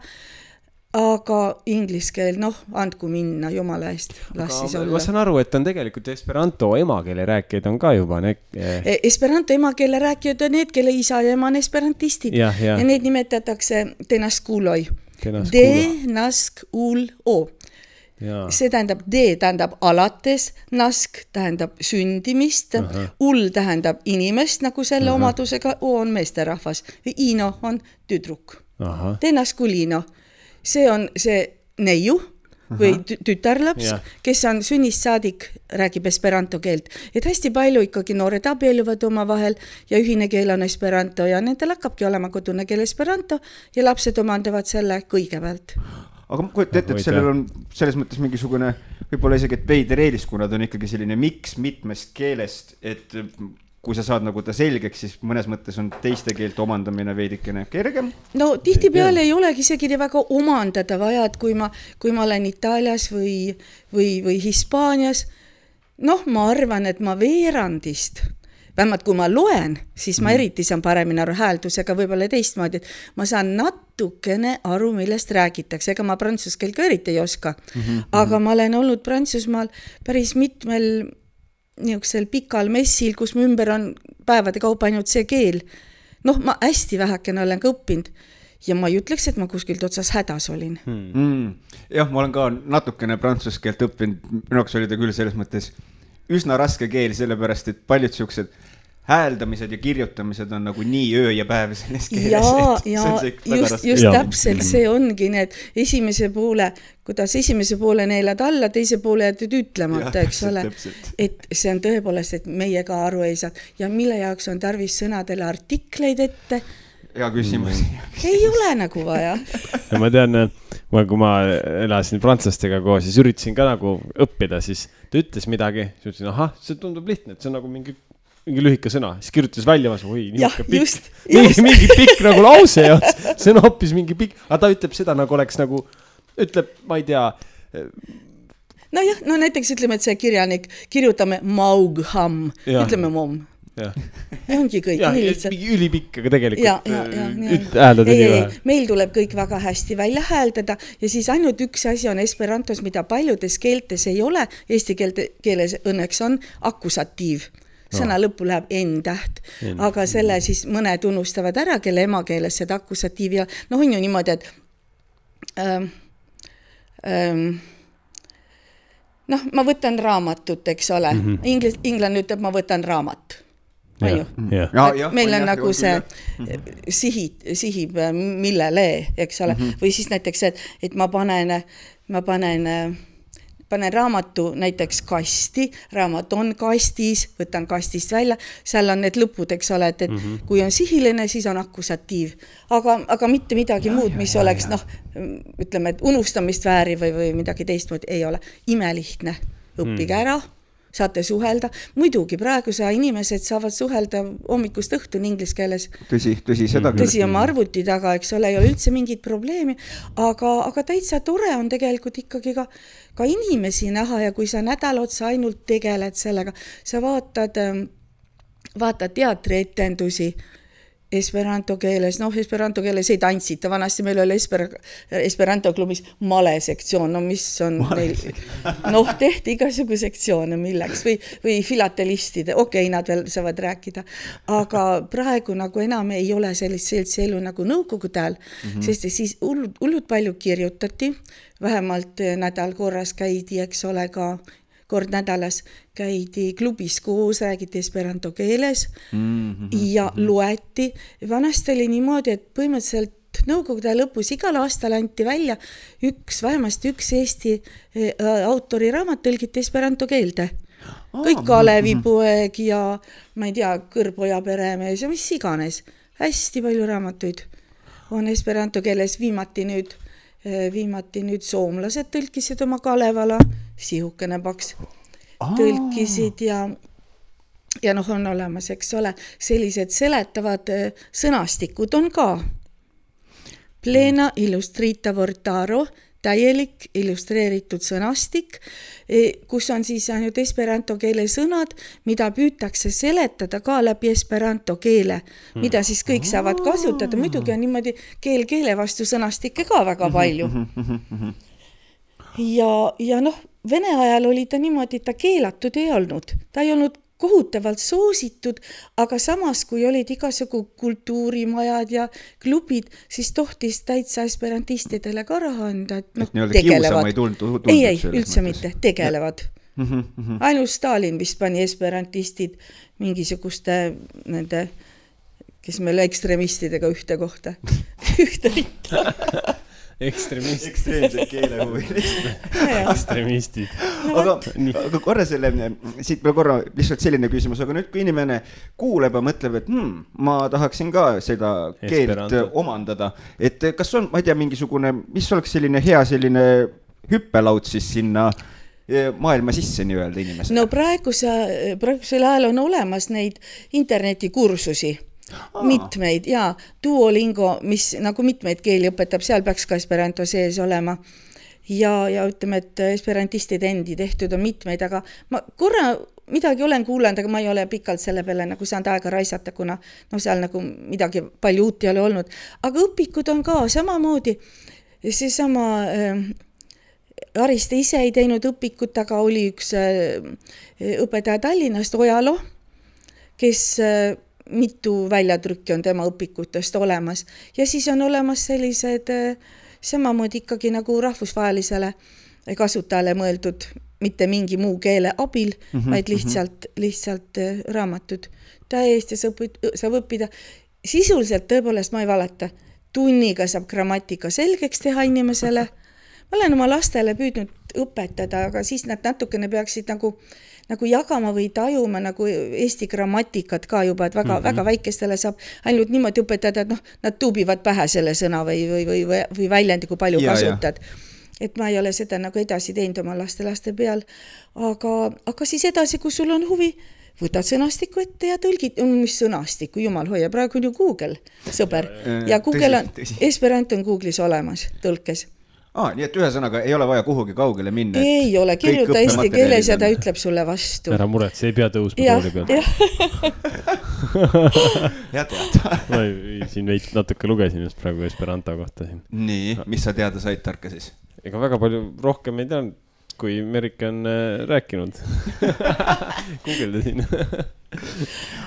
aga inglise keel, noh, andku minna, jumala eest, las aga siis olla. ma saan aru, et on tegelikult esperanto emakeele rääkijaid on ka juba need eh.... Esperanto emakeele rääkijad on need, kelle isa ja ema on esperantistid ja, ja. ja neid nimetatakse tenaskuloi. Denaskulo. see tähendab D tähendab alates, nask tähendab sündimist, ul tähendab inimest nagu selle Aha. omadusega, O on meesterahvas, Ino on tüdruk. Tenaskulino, see on see neiu või tütarlaps, kes on sünnist saadik, räägib esperanto keelt. et hästi palju ikkagi noored abielluvad omavahel ja ühine keel on esperanto ja nendel hakkabki olema kodune keel esperanto ja lapsed omandavad selle kõigepealt. Aga ma kujutan ette, et sellel on selles mõttes mingisugune võib-olla isegi, et veider eelis, kuna ta on ikkagi selline miks mitmest keelest, et kui sa saad nagu ta selgeks, siis mõnes mõttes on teiste keelte omandamine veidikene kergem. no tihtipeale ei olegi isegi väga omandada vaja, et kui ma, kui ma olen Itaalias või, või, või Hispaanias, noh, ma arvan, et ma veerandist vähemalt kui ma loen, siis ma mm. eriti saan paremini aru hääldusega võib-olla teistmoodi, et ma saan natukene aru, millest räägitakse, ega ma prantsuse keelt ka eriti ei oska mm. -hmm. aga ma olen olnud Prantsusmaal päris mitmel niisugusel pikal messil, kus mu ümber on päevade kaupa ainult see keel. noh, ma hästi vähekene olen ka õppinud ja ma ei ütleks, et ma kuskilt otsas hädas olin hmm.. Mm. jah, ma olen ka natukene prantsuse keelt õppinud, minu jaoks oli ta küll selles mõttes üsna raske keel, sellepärast et paljud siuksed hääldamised ja kirjutamised on nagu nii öö ja päev selles keeles. ja, ja just, just ja. täpselt see ongi need esimese poole, kuidas esimese poole neelad alla, teise poole jätad ütlemata, eks ole. et see on tõepoolest, et meie ka aru ei saa ja mille jaoks on tarvis sõnadele artikleid ette hea küsimus mm.. ei ole nagu vaja *laughs* ja ma tean, ma, kui ma elasin prantslastega koos, siis üritasin ka nagu õppida, siis ta ütles midagi, siis ütlesin, ahah, see tundub lihtne, et see on nagu mingi mingi lühike sõna, siis kirjutas välja, ma oi, niisugune pikk, *laughs* mingi, mingi pikk nagu lause ja see on hoopis mingi pikk, aga ta ütleb seda nagu oleks nagu, ütleb, ma ei tea nojah, no näiteks ütleme, et see kirjanik, kirjutame Maugham, ütleme momm ja ongi kõik nii lihtsalt. mingi ülipikk, aga tegelikult hääldada nii vähe. meil tuleb kõik väga hästi välja hääldada ja siis ainult üks asi on esperantos, mida paljudes keeltes ei ole, eesti keelte, keeles õnneks on akusatiiv sõna no. lõppu läheb n-täht, aga selle siis mõned unustavad ära, kelle emakeeles seda akusatiivi ja noh, on ju niimoodi, et ähm, ähm, noh, ma võtan raamatut, eks ole mm -hmm., inglis-, inglane ütleb, ma võtan raamat on ju. meil on nagu see sihid, sihib millele, eks ole mm, -hmm. või siis näiteks, et, et ma panen, ma panen panen raamatu näiteks kasti, raamat on kastis, võtan kastist välja, seal on need lõpud, eks ole, et, et mm -hmm. kui on sihiline, siis on akusatiiv. aga, aga mitte midagi ja, muud, mis ja, oleks noh, ütleme, et unustamist vääriv või, või midagi teistmoodi, ei ole. imelihtne, õppige mm. ära saate suhelda. muidugi praeguse inimesed saavad suhelda hommikust õhtuni inglise keeles. tõsi, tõsi, seda küll. tõsi, oma arvuti taga, eks ole, ei ole üldse mingit probleemi, aga, aga täitsa tore on tegelikult ikkagi ka ka inimesi näha ja kui sa nädal otsa ainult tegeled sellega, sa vaatad, ähm, vaatad teatrietendusi esperanto keeles, noh, esperanto keeles ei tantsita, vanasti meil oli esper-, esperanto klubis malesektsioon, no mis on Male. meil, noh, tehti igasugu sektsioone, milleks või, või filatelistide, okei okay,, nad veel saavad rääkida, aga praegu nagu enam ei ole sellist seltsi elu nagu nõukogude ajal mm, -hmm. sest siis hullult, hullult palju kirjutati, vähemalt nädal korras käidi, eks ole, ka kord nädalas käidi klubis koos, räägiti esperanto keeles mm -hmm. ja loeti. vanasti oli niimoodi, et põhimõtteliselt Nõukogude lõpus igal aastal anti välja üks, vähemasti üks Eesti äh, autori raamat tõlgiti esperanto keelde kõik Kalevipoeg ja ma ei tea, Kõrboja peremees ja mis iganes, hästi palju raamatuid on esperanto keeles, viimati nüüd, viimati nüüd soomlased tõlkisid oma Kalevala. Sihukene paks, tõlkisid ja ja noh, on olemas, eks ole, sellised seletavad äh, sõnastikud on ka. Plena illustrita vortaro, täielik illustreeritud sõnastik, e, kus on siis ainult esperanto keele sõnad, mida püütakse seletada ka läbi esperanto keele, mida siis kõik saavad kasutada, muidugi on niimoodi keel keele vastu sõnastikke ka väga palju. ja, ja noh Vene ajal oli ta niimoodi, et ta keelatud ei olnud, ta ei olnud kohutavalt soositud, aga samas, kui olid igasugu kultuurimajad ja klubid, siis tohtis täitsa esperantistidele ka raha anda, et noh, tegelevad. ei, ei, üldse mõttes. mitte, tegelevad. Mm -hmm, mm -hmm. ainult Stalin vist pani esperantistid mingisuguste nende, kes meil ekstremistidega ühte kohta *laughs* ühte ritta ekstremist. ekstreemsed keelehuvilised ekstremistid. Aga, aga korra selle, siit veel korra lihtsalt selline küsimus, aga nüüd, kui inimene kuuleb ja mõtleb, et hmm, ma tahaksin ka seda keelt Esperanto. omandada, et kas on, ma ei tea, mingisugune, mis oleks selline hea selline hüppelaud siis sinna e, maailma sisse nii-öelda inimesele? no praeguse, praegusel ajal on olemas neid internetikursusi Aa. mitmeid ja Duolingo, mis nagu mitmeid keeli õpetab, seal peaks ka Esperanto sees olema. ja, ja ütleme, et esperantistide endi tehtud on mitmeid, aga ma korra midagi olen kuulanud, aga ma ei ole pikalt selle peale nagu saanud aega raisata, kuna noh, seal nagu midagi palju uut ei ole olnud, aga õpikud on ka samamoodi, seesama äh, Ariste ise ei teinud õpikut, aga oli üks äh, õpetaja Tallinnast, Ojalo, kes äh, mitu väljatrükki on tema õpikutest olemas ja siis on olemas sellised äh, samamoodi ikkagi nagu rahvusvahelisele kasutajale mõeldud, mitte mingi muu keele abil mm, -hmm, vaid lihtsalt mm, -hmm. lihtsalt äh, raamatud täiesti saab, saab õppida. sisuliselt tõepoolest, ma ei valeta, tunniga saab grammatika selgeks teha inimesele. ma olen oma lastele püüdnud õpetada, aga siis nad natukene peaksid nagu äh, nagu jagama või tajuma nagu eesti grammatikat ka juba, et väga mm, -hmm. väga väikestele saab ainult niimoodi õpetada, et noh, nad tuubivad pähe selle sõna või, või, või, või, või väljendi, kui palju ja, kasutad. Et ma ei ole seda nagu edasi teinud oma laste-laste peal, aga, aga siis edasi, kui sul on huvi, võtad sõnastiku ette ja tõlgid, mis sõnastikku, jumal hoia, praegu on ju Google, sõber, ja Google on, Esperanto on Google'is olemas tõlkes aa, nii et ühesõnaga ei ole vaja kuhugi kaugele minna. ei ole, kirjuta eesti keeles ja ta ütleb sulle vastu. ära muretse, ei pea tõusma tooli pealt. hea *laughs* teada. *laughs* ma siin veits natuke lugesin just praegu Esperanto kohta siin. nii, mis sa teada said, Tarka siis? ega väga palju rohkem ei teadnud, kui Merike on äh, rääkinud *laughs* guugeldasin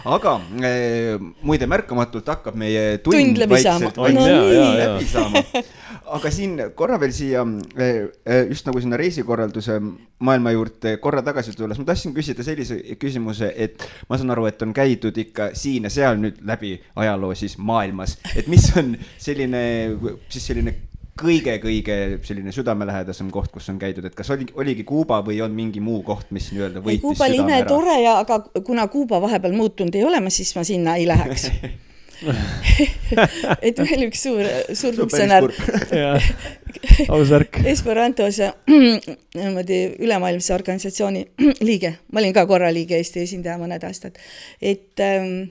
aga äh, muide, märkamatult hakkab meie tund, tund läbi saama. no läbi saama aga siin korra veel siia, eh, eh, just nagu sinna reisikorralduse maailma juurde korra tagasi tulles, ma tahtsin küsida sellise küsimuse, et ma saan aru, et on käidud ikka siin ja seal nüüd läbi ajaloo siis maailmas, et mis on selline, siis selline kõige-kõige selline südamelähedasem koht, kus on käidud, et kas oli, oligi Kuuba või on mingi muu koht, mis nii-öelda võitis Kuuba oli imetore ja, aga kuna Kuuba vahepeal muutunud ei ole, siis ma sinna ei läheks *laughs* *laughs* *laughs* et veel üks suur, suur funktsionär. *laughs* aus värk. Esperantos *clears throat* niimoodi ülemaailmse organisatsiooni *clears throat* liige, ma olin ka korra liige, Eesti esindaja mõned aastad, et ähm,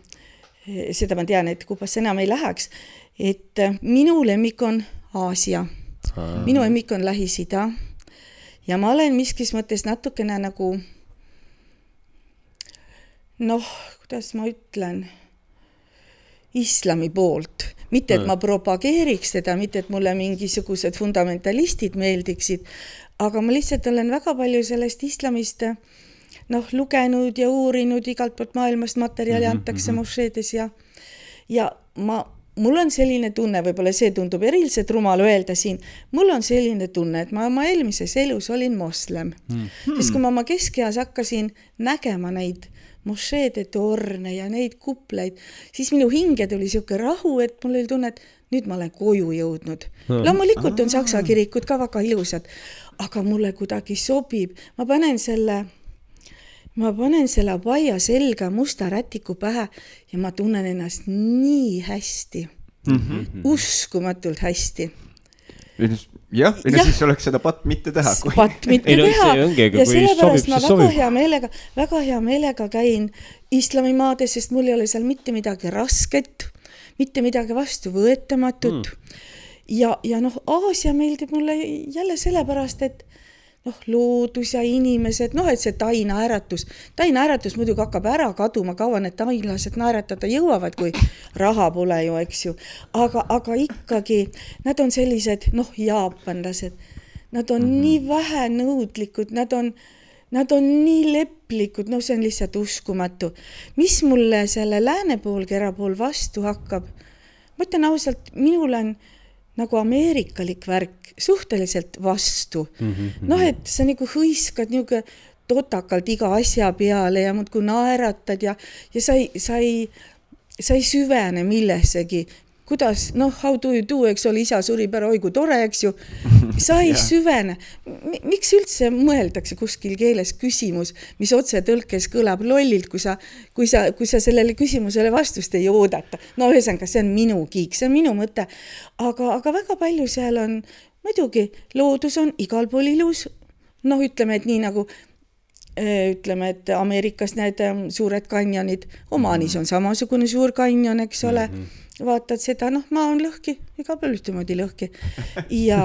seda ma tean, et Kuubasse enam ei läheks, et äh, minu lemmik on Aasia, minu lemmik on Lähis-Ida. Ja ma olen miskis mõttes natukene nagu noh, kuidas ma ütlen islami poolt, mitte et ma propageeriks teda, mitte et mulle mingisugused fundamentalistid meeldiksid, aga ma lihtsalt olen väga palju sellest islamist noh, lugenud ja uurinud igalt poolt maailmast materjali mm -hmm, antakse mm -hmm. mošeedes ja ja ma, mul on selline tunne, võib-olla see tundub eriliselt rumal öelda siin, mul on selline tunne, et ma oma eelmises elus olin moslem mm. -hmm. sest kui ma oma keskeas hakkasin nägema neid mošeede torne ja neid kupleid, siis minu hinge tuli niisugune rahu, et mul oli tunne, et nüüd ma olen koju jõudnud. No.. loomulikult on saksa kirikud ka väga ilusad, aga mulle kuidagi sobib, ma panen selle, ma panen selle abaia selga musta rätiku pähe ja ma tunnen ennast nii hästi. Mm, -hmm. uskumatult hästi jah, ega siis oleks seda patt mitte teha. patt mitte ei, teha no, ja sellepärast ma väga sobib. hea meelega, väga hea meelega käin islamimaades, sest mul ei ole seal mitte midagi rasket, mitte midagi vastuvõetamatut mm.. ja, ja noh, Aasia meeldib mulle jälle sellepärast, et noh, loodus ja inimesed, noh, et see tai naeratus, tai naeratus muidugi hakkab ära kaduma, kaua need tailased naeratada jõuavad, kui raha pole ju, eks ju. aga, aga ikkagi nad on sellised noh, jaapanlased, nad on mm -hmm. nii vähenõudlikud, nad on Nad on nii leplikud, no see on lihtsalt uskumatu. mis mulle selle lääne poolkera pool vastu hakkab? ma ütlen ausalt, minul on nagu ameerikalik värk suhteliselt vastu. Mm -hmm.. noh, et sa nagu hõiskad niisugune totakalt iga asja peale ja muudkui naeratad ja, ja sa ei, sa ei, sa ei süvene millessegi, kuidas noh, how do you do, eks ole, isa surib ära, oi kui tore, eks ju. sa ei *laughs* süvene. miks üldse mõeldakse kuskil keeles küsimus, mis otsetõlkes kõlab lollilt, kui sa, kui sa, kui sa sellele küsimusele vastust ei oodata. no ühesõnaga, see on minu kiik, see on minu mõte. aga, aga väga palju seal on, muidugi loodus on igal pool ilus. noh, ütleme, et nii nagu äh, ütleme, et Ameerikas need ähm, suured kanjonid, Omaanis on samasugune suur kanjon, eks ole mm. -hmm vaatad seda, noh, maa on lõhki, igal pool ühtemoodi lõhki. ja,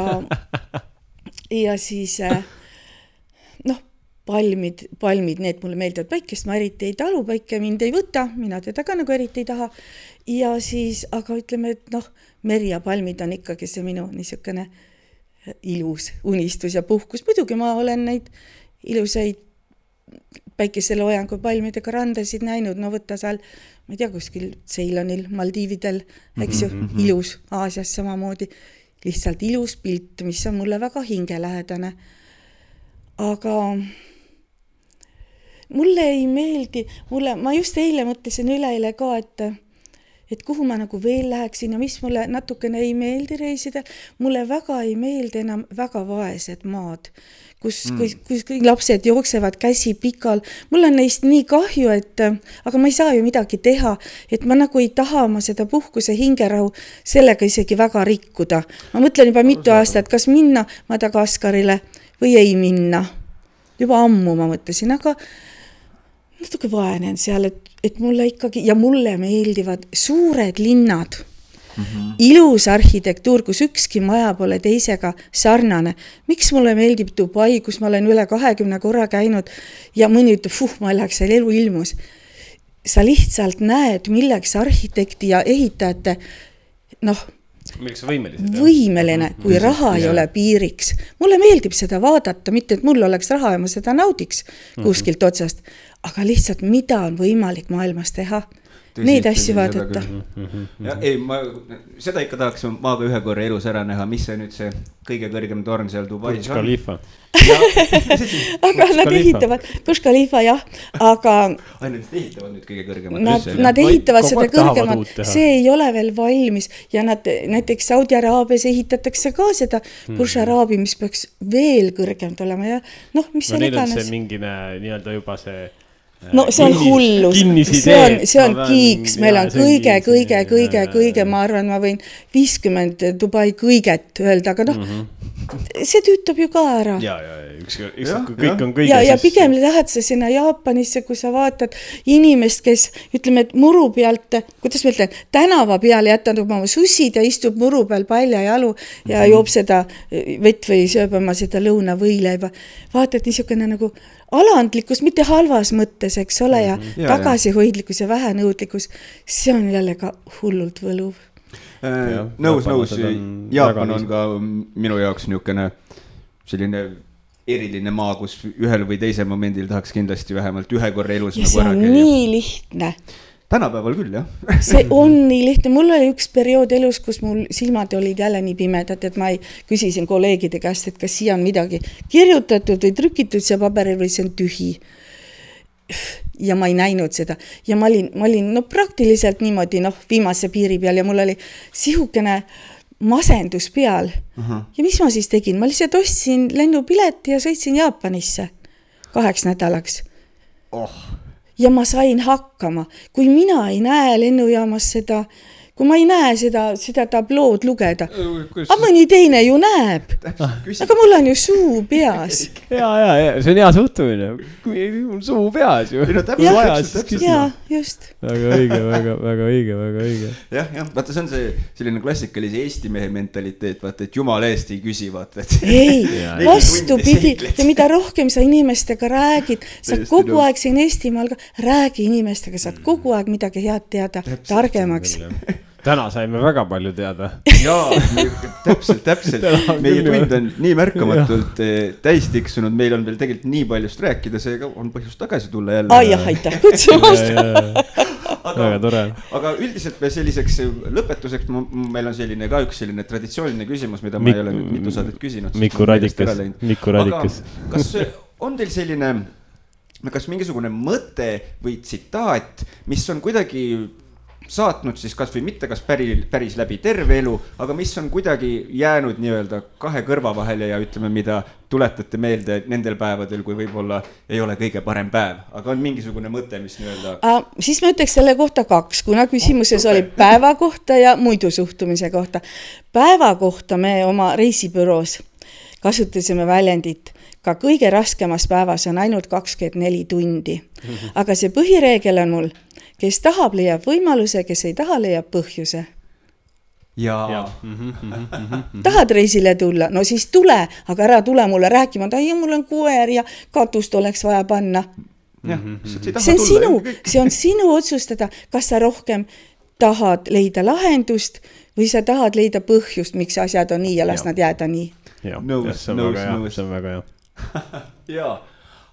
*laughs* ja siis äh, noh, palmid, palmid, need mulle meeldivad, päikest ma eriti ei talu, päike mind ei võta, mina teda ka nagu eriti ei taha. ja siis, aga ütleme, et noh, meri ja palmid on ikkagi see minu niisugune ilus unistus ja puhkus, muidugi ma olen neid ilusaid päikeseloojangu palmidega randasid näinud, no võta seal ma ei tea, kuskil Ceylonil, Maldiividel, eks ju mm, -hmm. ilus, Aasias samamoodi, lihtsalt ilus pilt, mis on mulle väga hingelähedane. aga mulle ei meeldi, mulle, ma just eile mõtlesin üleeile ka, et et kuhu ma nagu veel läheksin ja mis mulle natukene ei meeldi reisida, mulle väga ei meeldi enam väga vaesed maad kus mm., kus, kus kõik lapsed jooksevad käsi pikal. mul on neist nii kahju, et aga ma ei saa ju midagi teha, et ma nagu ei taha oma seda puhkuse hingerahu sellega isegi väga rikkuda. ma mõtlen juba mitu aastat, kas minna Madagaskarile või ei minna. juba ammu ma mõtlesin, aga natuke vaenen seal, et, et mulle ikkagi ja mulle meeldivad suured linnad Mm -hmm. ilus arhitektuur, kus ükski maja pole teisega sarnane. miks mulle meeldib Dubai, kus ma olen üle kahekümne korra käinud ja mõni ütleb, puh, ma ei läheks seal elu ilmus. sa lihtsalt näed, milleks arhitekti ja ehitajate noh, milleks sa võimelised? võimeline, mhm. kui raha ei ole piiriks. mulle meeldib seda vaadata, mitte et mul oleks raha ja ma seda naudiks mhm. kuskilt otsast, aga lihtsalt, mida on võimalik maailmas teha neid asju vaadata. ja ei, ma seda ikka tahaks ma ka ühe korra elus ära näha, mis see nüüd see kõige kõrgem torn seal Dubais on. *laughs* aga nad ehitavad, Burj Khalifa jah, aga. ainult ehitavad nüüd kõige kõrgemat. Nad, nad ehitavad seda kõrgemat, see ei ole veel valmis ja nad näiteks Saudi Araabias ehitatakse ka seda hmm. Burj Arabi, mis peaks veel kõrgem olema ja noh, mis no, seal iganes. mingine nii-öelda juba see no see on hullus, see on, see on kiiks, meil on kõige, kõige, kõige, kõige, ma arvan, ma võin viiskümmend Dubai kõiget öelda, aga noh mm, -hmm. see tüütab ju ka ära. ja, ja, ja ükskõik, ükskõik kui kõik on kõige. ja, ja pigem lähed sa sinna Jaapanisse, kui sa vaatad inimest, kes ütleme, et muru pealt, kuidas ma ütlen, tänava peal jätab oma sussid ja istub muru peal paljajalu ja mm -hmm. joob seda vett või sööb oma seda lõunavõileiba. vaatad niisugune nagu alandlikkus, mitte halvas mõttes, eks ole, ja, mm -hmm. ja tagasihoidlikkus ja vähenõudlikkus, see on jälle ka hullult võluv äh,. nõus, nõus, Jaapan on ka minu jaoks niisugune selline eriline maa, kus ühel või teisel momendil tahaks kindlasti vähemalt ühe korra elus ja nagu ära käia. nii lihtne tänapäeval küll, jah. See *laughs* on nii lihtne, mul oli üks periood elus, kus mul silmad olid jälle nii pimedad, et ma ei, küsisin kolleegide käest, et kas siia on midagi kirjutatud või trükitud siia paberil või see on tühi. ja ma ei näinud seda. Ja ma olin, ma olin no praktiliselt niimoodi noh, viimase piiri peal ja mul oli sihukene masendus peal. Ja mis ma siis tegin, ma lihtsalt ostsin lennupileti ja sõitsin Jaapanisse kaheks nädalaks. Oh ja ma sain hakkama, kui mina ei näe lennujaamas seda kui ma ei näe seda, seda tablood lugeda. aga mõni teine ju näeb. aga mul on ju suu peas. *laughs* ja, ja, ja see on hea suhtumine, mul suu peas ju. ja, just. väga õige, väga, väga õige, väga õige. jah, jah, vaata, see on see selline klassikalise eesti mehe mentaliteet, vaata, et jumala eest ei küsi, vaata, et. ei, *laughs* vastupidi ja mida rohkem sa inimestega räägid, sa kogu aeg siin Eestimaal ka, räägi inimestega, saad kogu aeg midagi head teada, targemaks täna saime väga palju teada. jaa, täpselt, täpselt. meie tund on nii märkamatult eh, täis tiksunud, meil on veel tegelikult nii paljust rääkida, seega on põhjust tagasi tulla jälle. ai jah, aitäh kutsumast väga tore. aga üldiselt me selliseks lõpetuseks, meil on selline ka üks selline traditsiooniline küsimus, mida ma ei ole nüüd mitu saadet küsinud. Miku Radikas, Miku Radikas. kas on teil selline kas mingisugune mõte või tsitaat, mis on kuidagi saatnud siis kasvõi mitte kas päri, päris läbi terve elu, aga mis on kuidagi jäänud nii-öelda kahe kõrva vahele ja ütleme, mida tuletate meelde nendel päevadel, kui võib-olla ei ole kõige parem päev, aga on mingisugune mõte, mis nii-öelda uh,. siis ma ütleks selle kohta kaks, kuna küsimuses oh, oli päeva kohta ja muidu suhtumise kohta. päeva kohta me oma reisibüroos kasutasime väljendit ka kõige raskemas päevas on ainult kakskümmend neli tundi. *laughs* aga see põhireegel on mul, kes tahab, leiab võimaluse, kes ei taha, leiab põhjuse. ja. tahad reisile tulla, no siis tule, aga ära tule mulle rääkima, et ai, mul on koer ja katust oleks vaja panna. see on sinu, see on sinu otsustada, kas sa rohkem tahad leida lahendust või sa tahad leida põhjust, miks asjad on nii ja las ja. nad jääda nii. nõus, nõus, nõus, see on väga hea *laughs* jaa,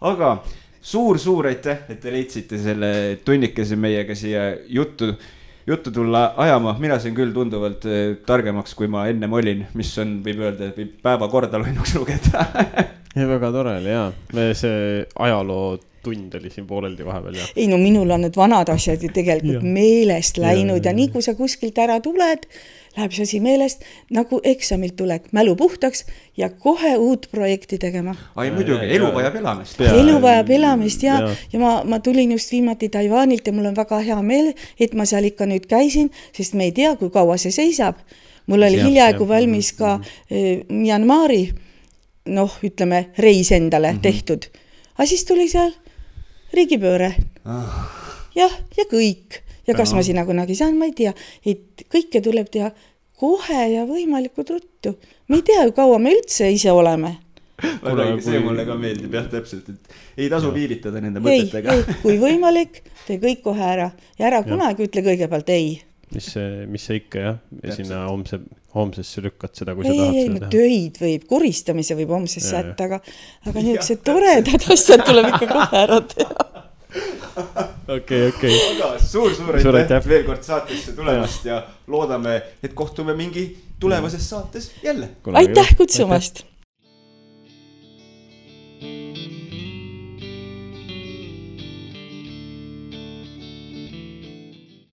aga suur-suur aitäh, et te leidsite selle tunnikese meiega siia juttu, juttu tulla ajama. mina sain küll tunduvalt eh, targemaks, kui ma ennem olin, mis on, võib öelda, võib päevakorda loinuks lugeda *laughs* ja väga tore oli jaa, see ajaloo tund oli siin pooleldi vahepeal ja. ei no minul on need vanad asjad ju tegelikult meelest läinud ja, ja, ja nii kui sa kuskilt ära tuled läheb see asi meelest, nagu eksamilt tulek, mälu puhtaks ja kohe uut projekti tegema. ai muidugi, elu vajab elamist. elu vajab elamist ja, ja, ja ma, ma tulin just viimati Taiwanilt ja mul on väga hea meel, et ma seal ikka nüüd käisin, sest me ei tea, kui kaua see seisab. mul oli hiljaaegu valmis ka äh, Myanmari noh, ütleme reis endale mm -hmm. tehtud, aga siis tuli seal riigipööre. Ah.. jah, ja kõik ja kas ma sinna kunagi saan, ma ei tea, et kõike tuleb teha kohe ja võimalikult ruttu. me ei tea ju, kaua me üldse ise oleme. Väga õige, see mulle ka meeldib jah, täpselt, et ei tasu viivitada nende mõtetega. kui võimalik, tee kõik kohe ära. Ja ära ja. kunagi ütle kõigepealt ei. mis see, mis see ikka jah, sinna homse, homsesse lükkad seda, kui ei, sa tahad ei, seda teha. töid võib, koristamise võib homsesse jätta, aga, aga niisugused toredad asjad tuleb ikka kohe ära teha *laughs* okei, okei. aga suur-suur aitäh veel kord saatesse tulemast ja. ja loodame, et kohtume mingi tulevases saates jälle. aitäh kutsumast. thank you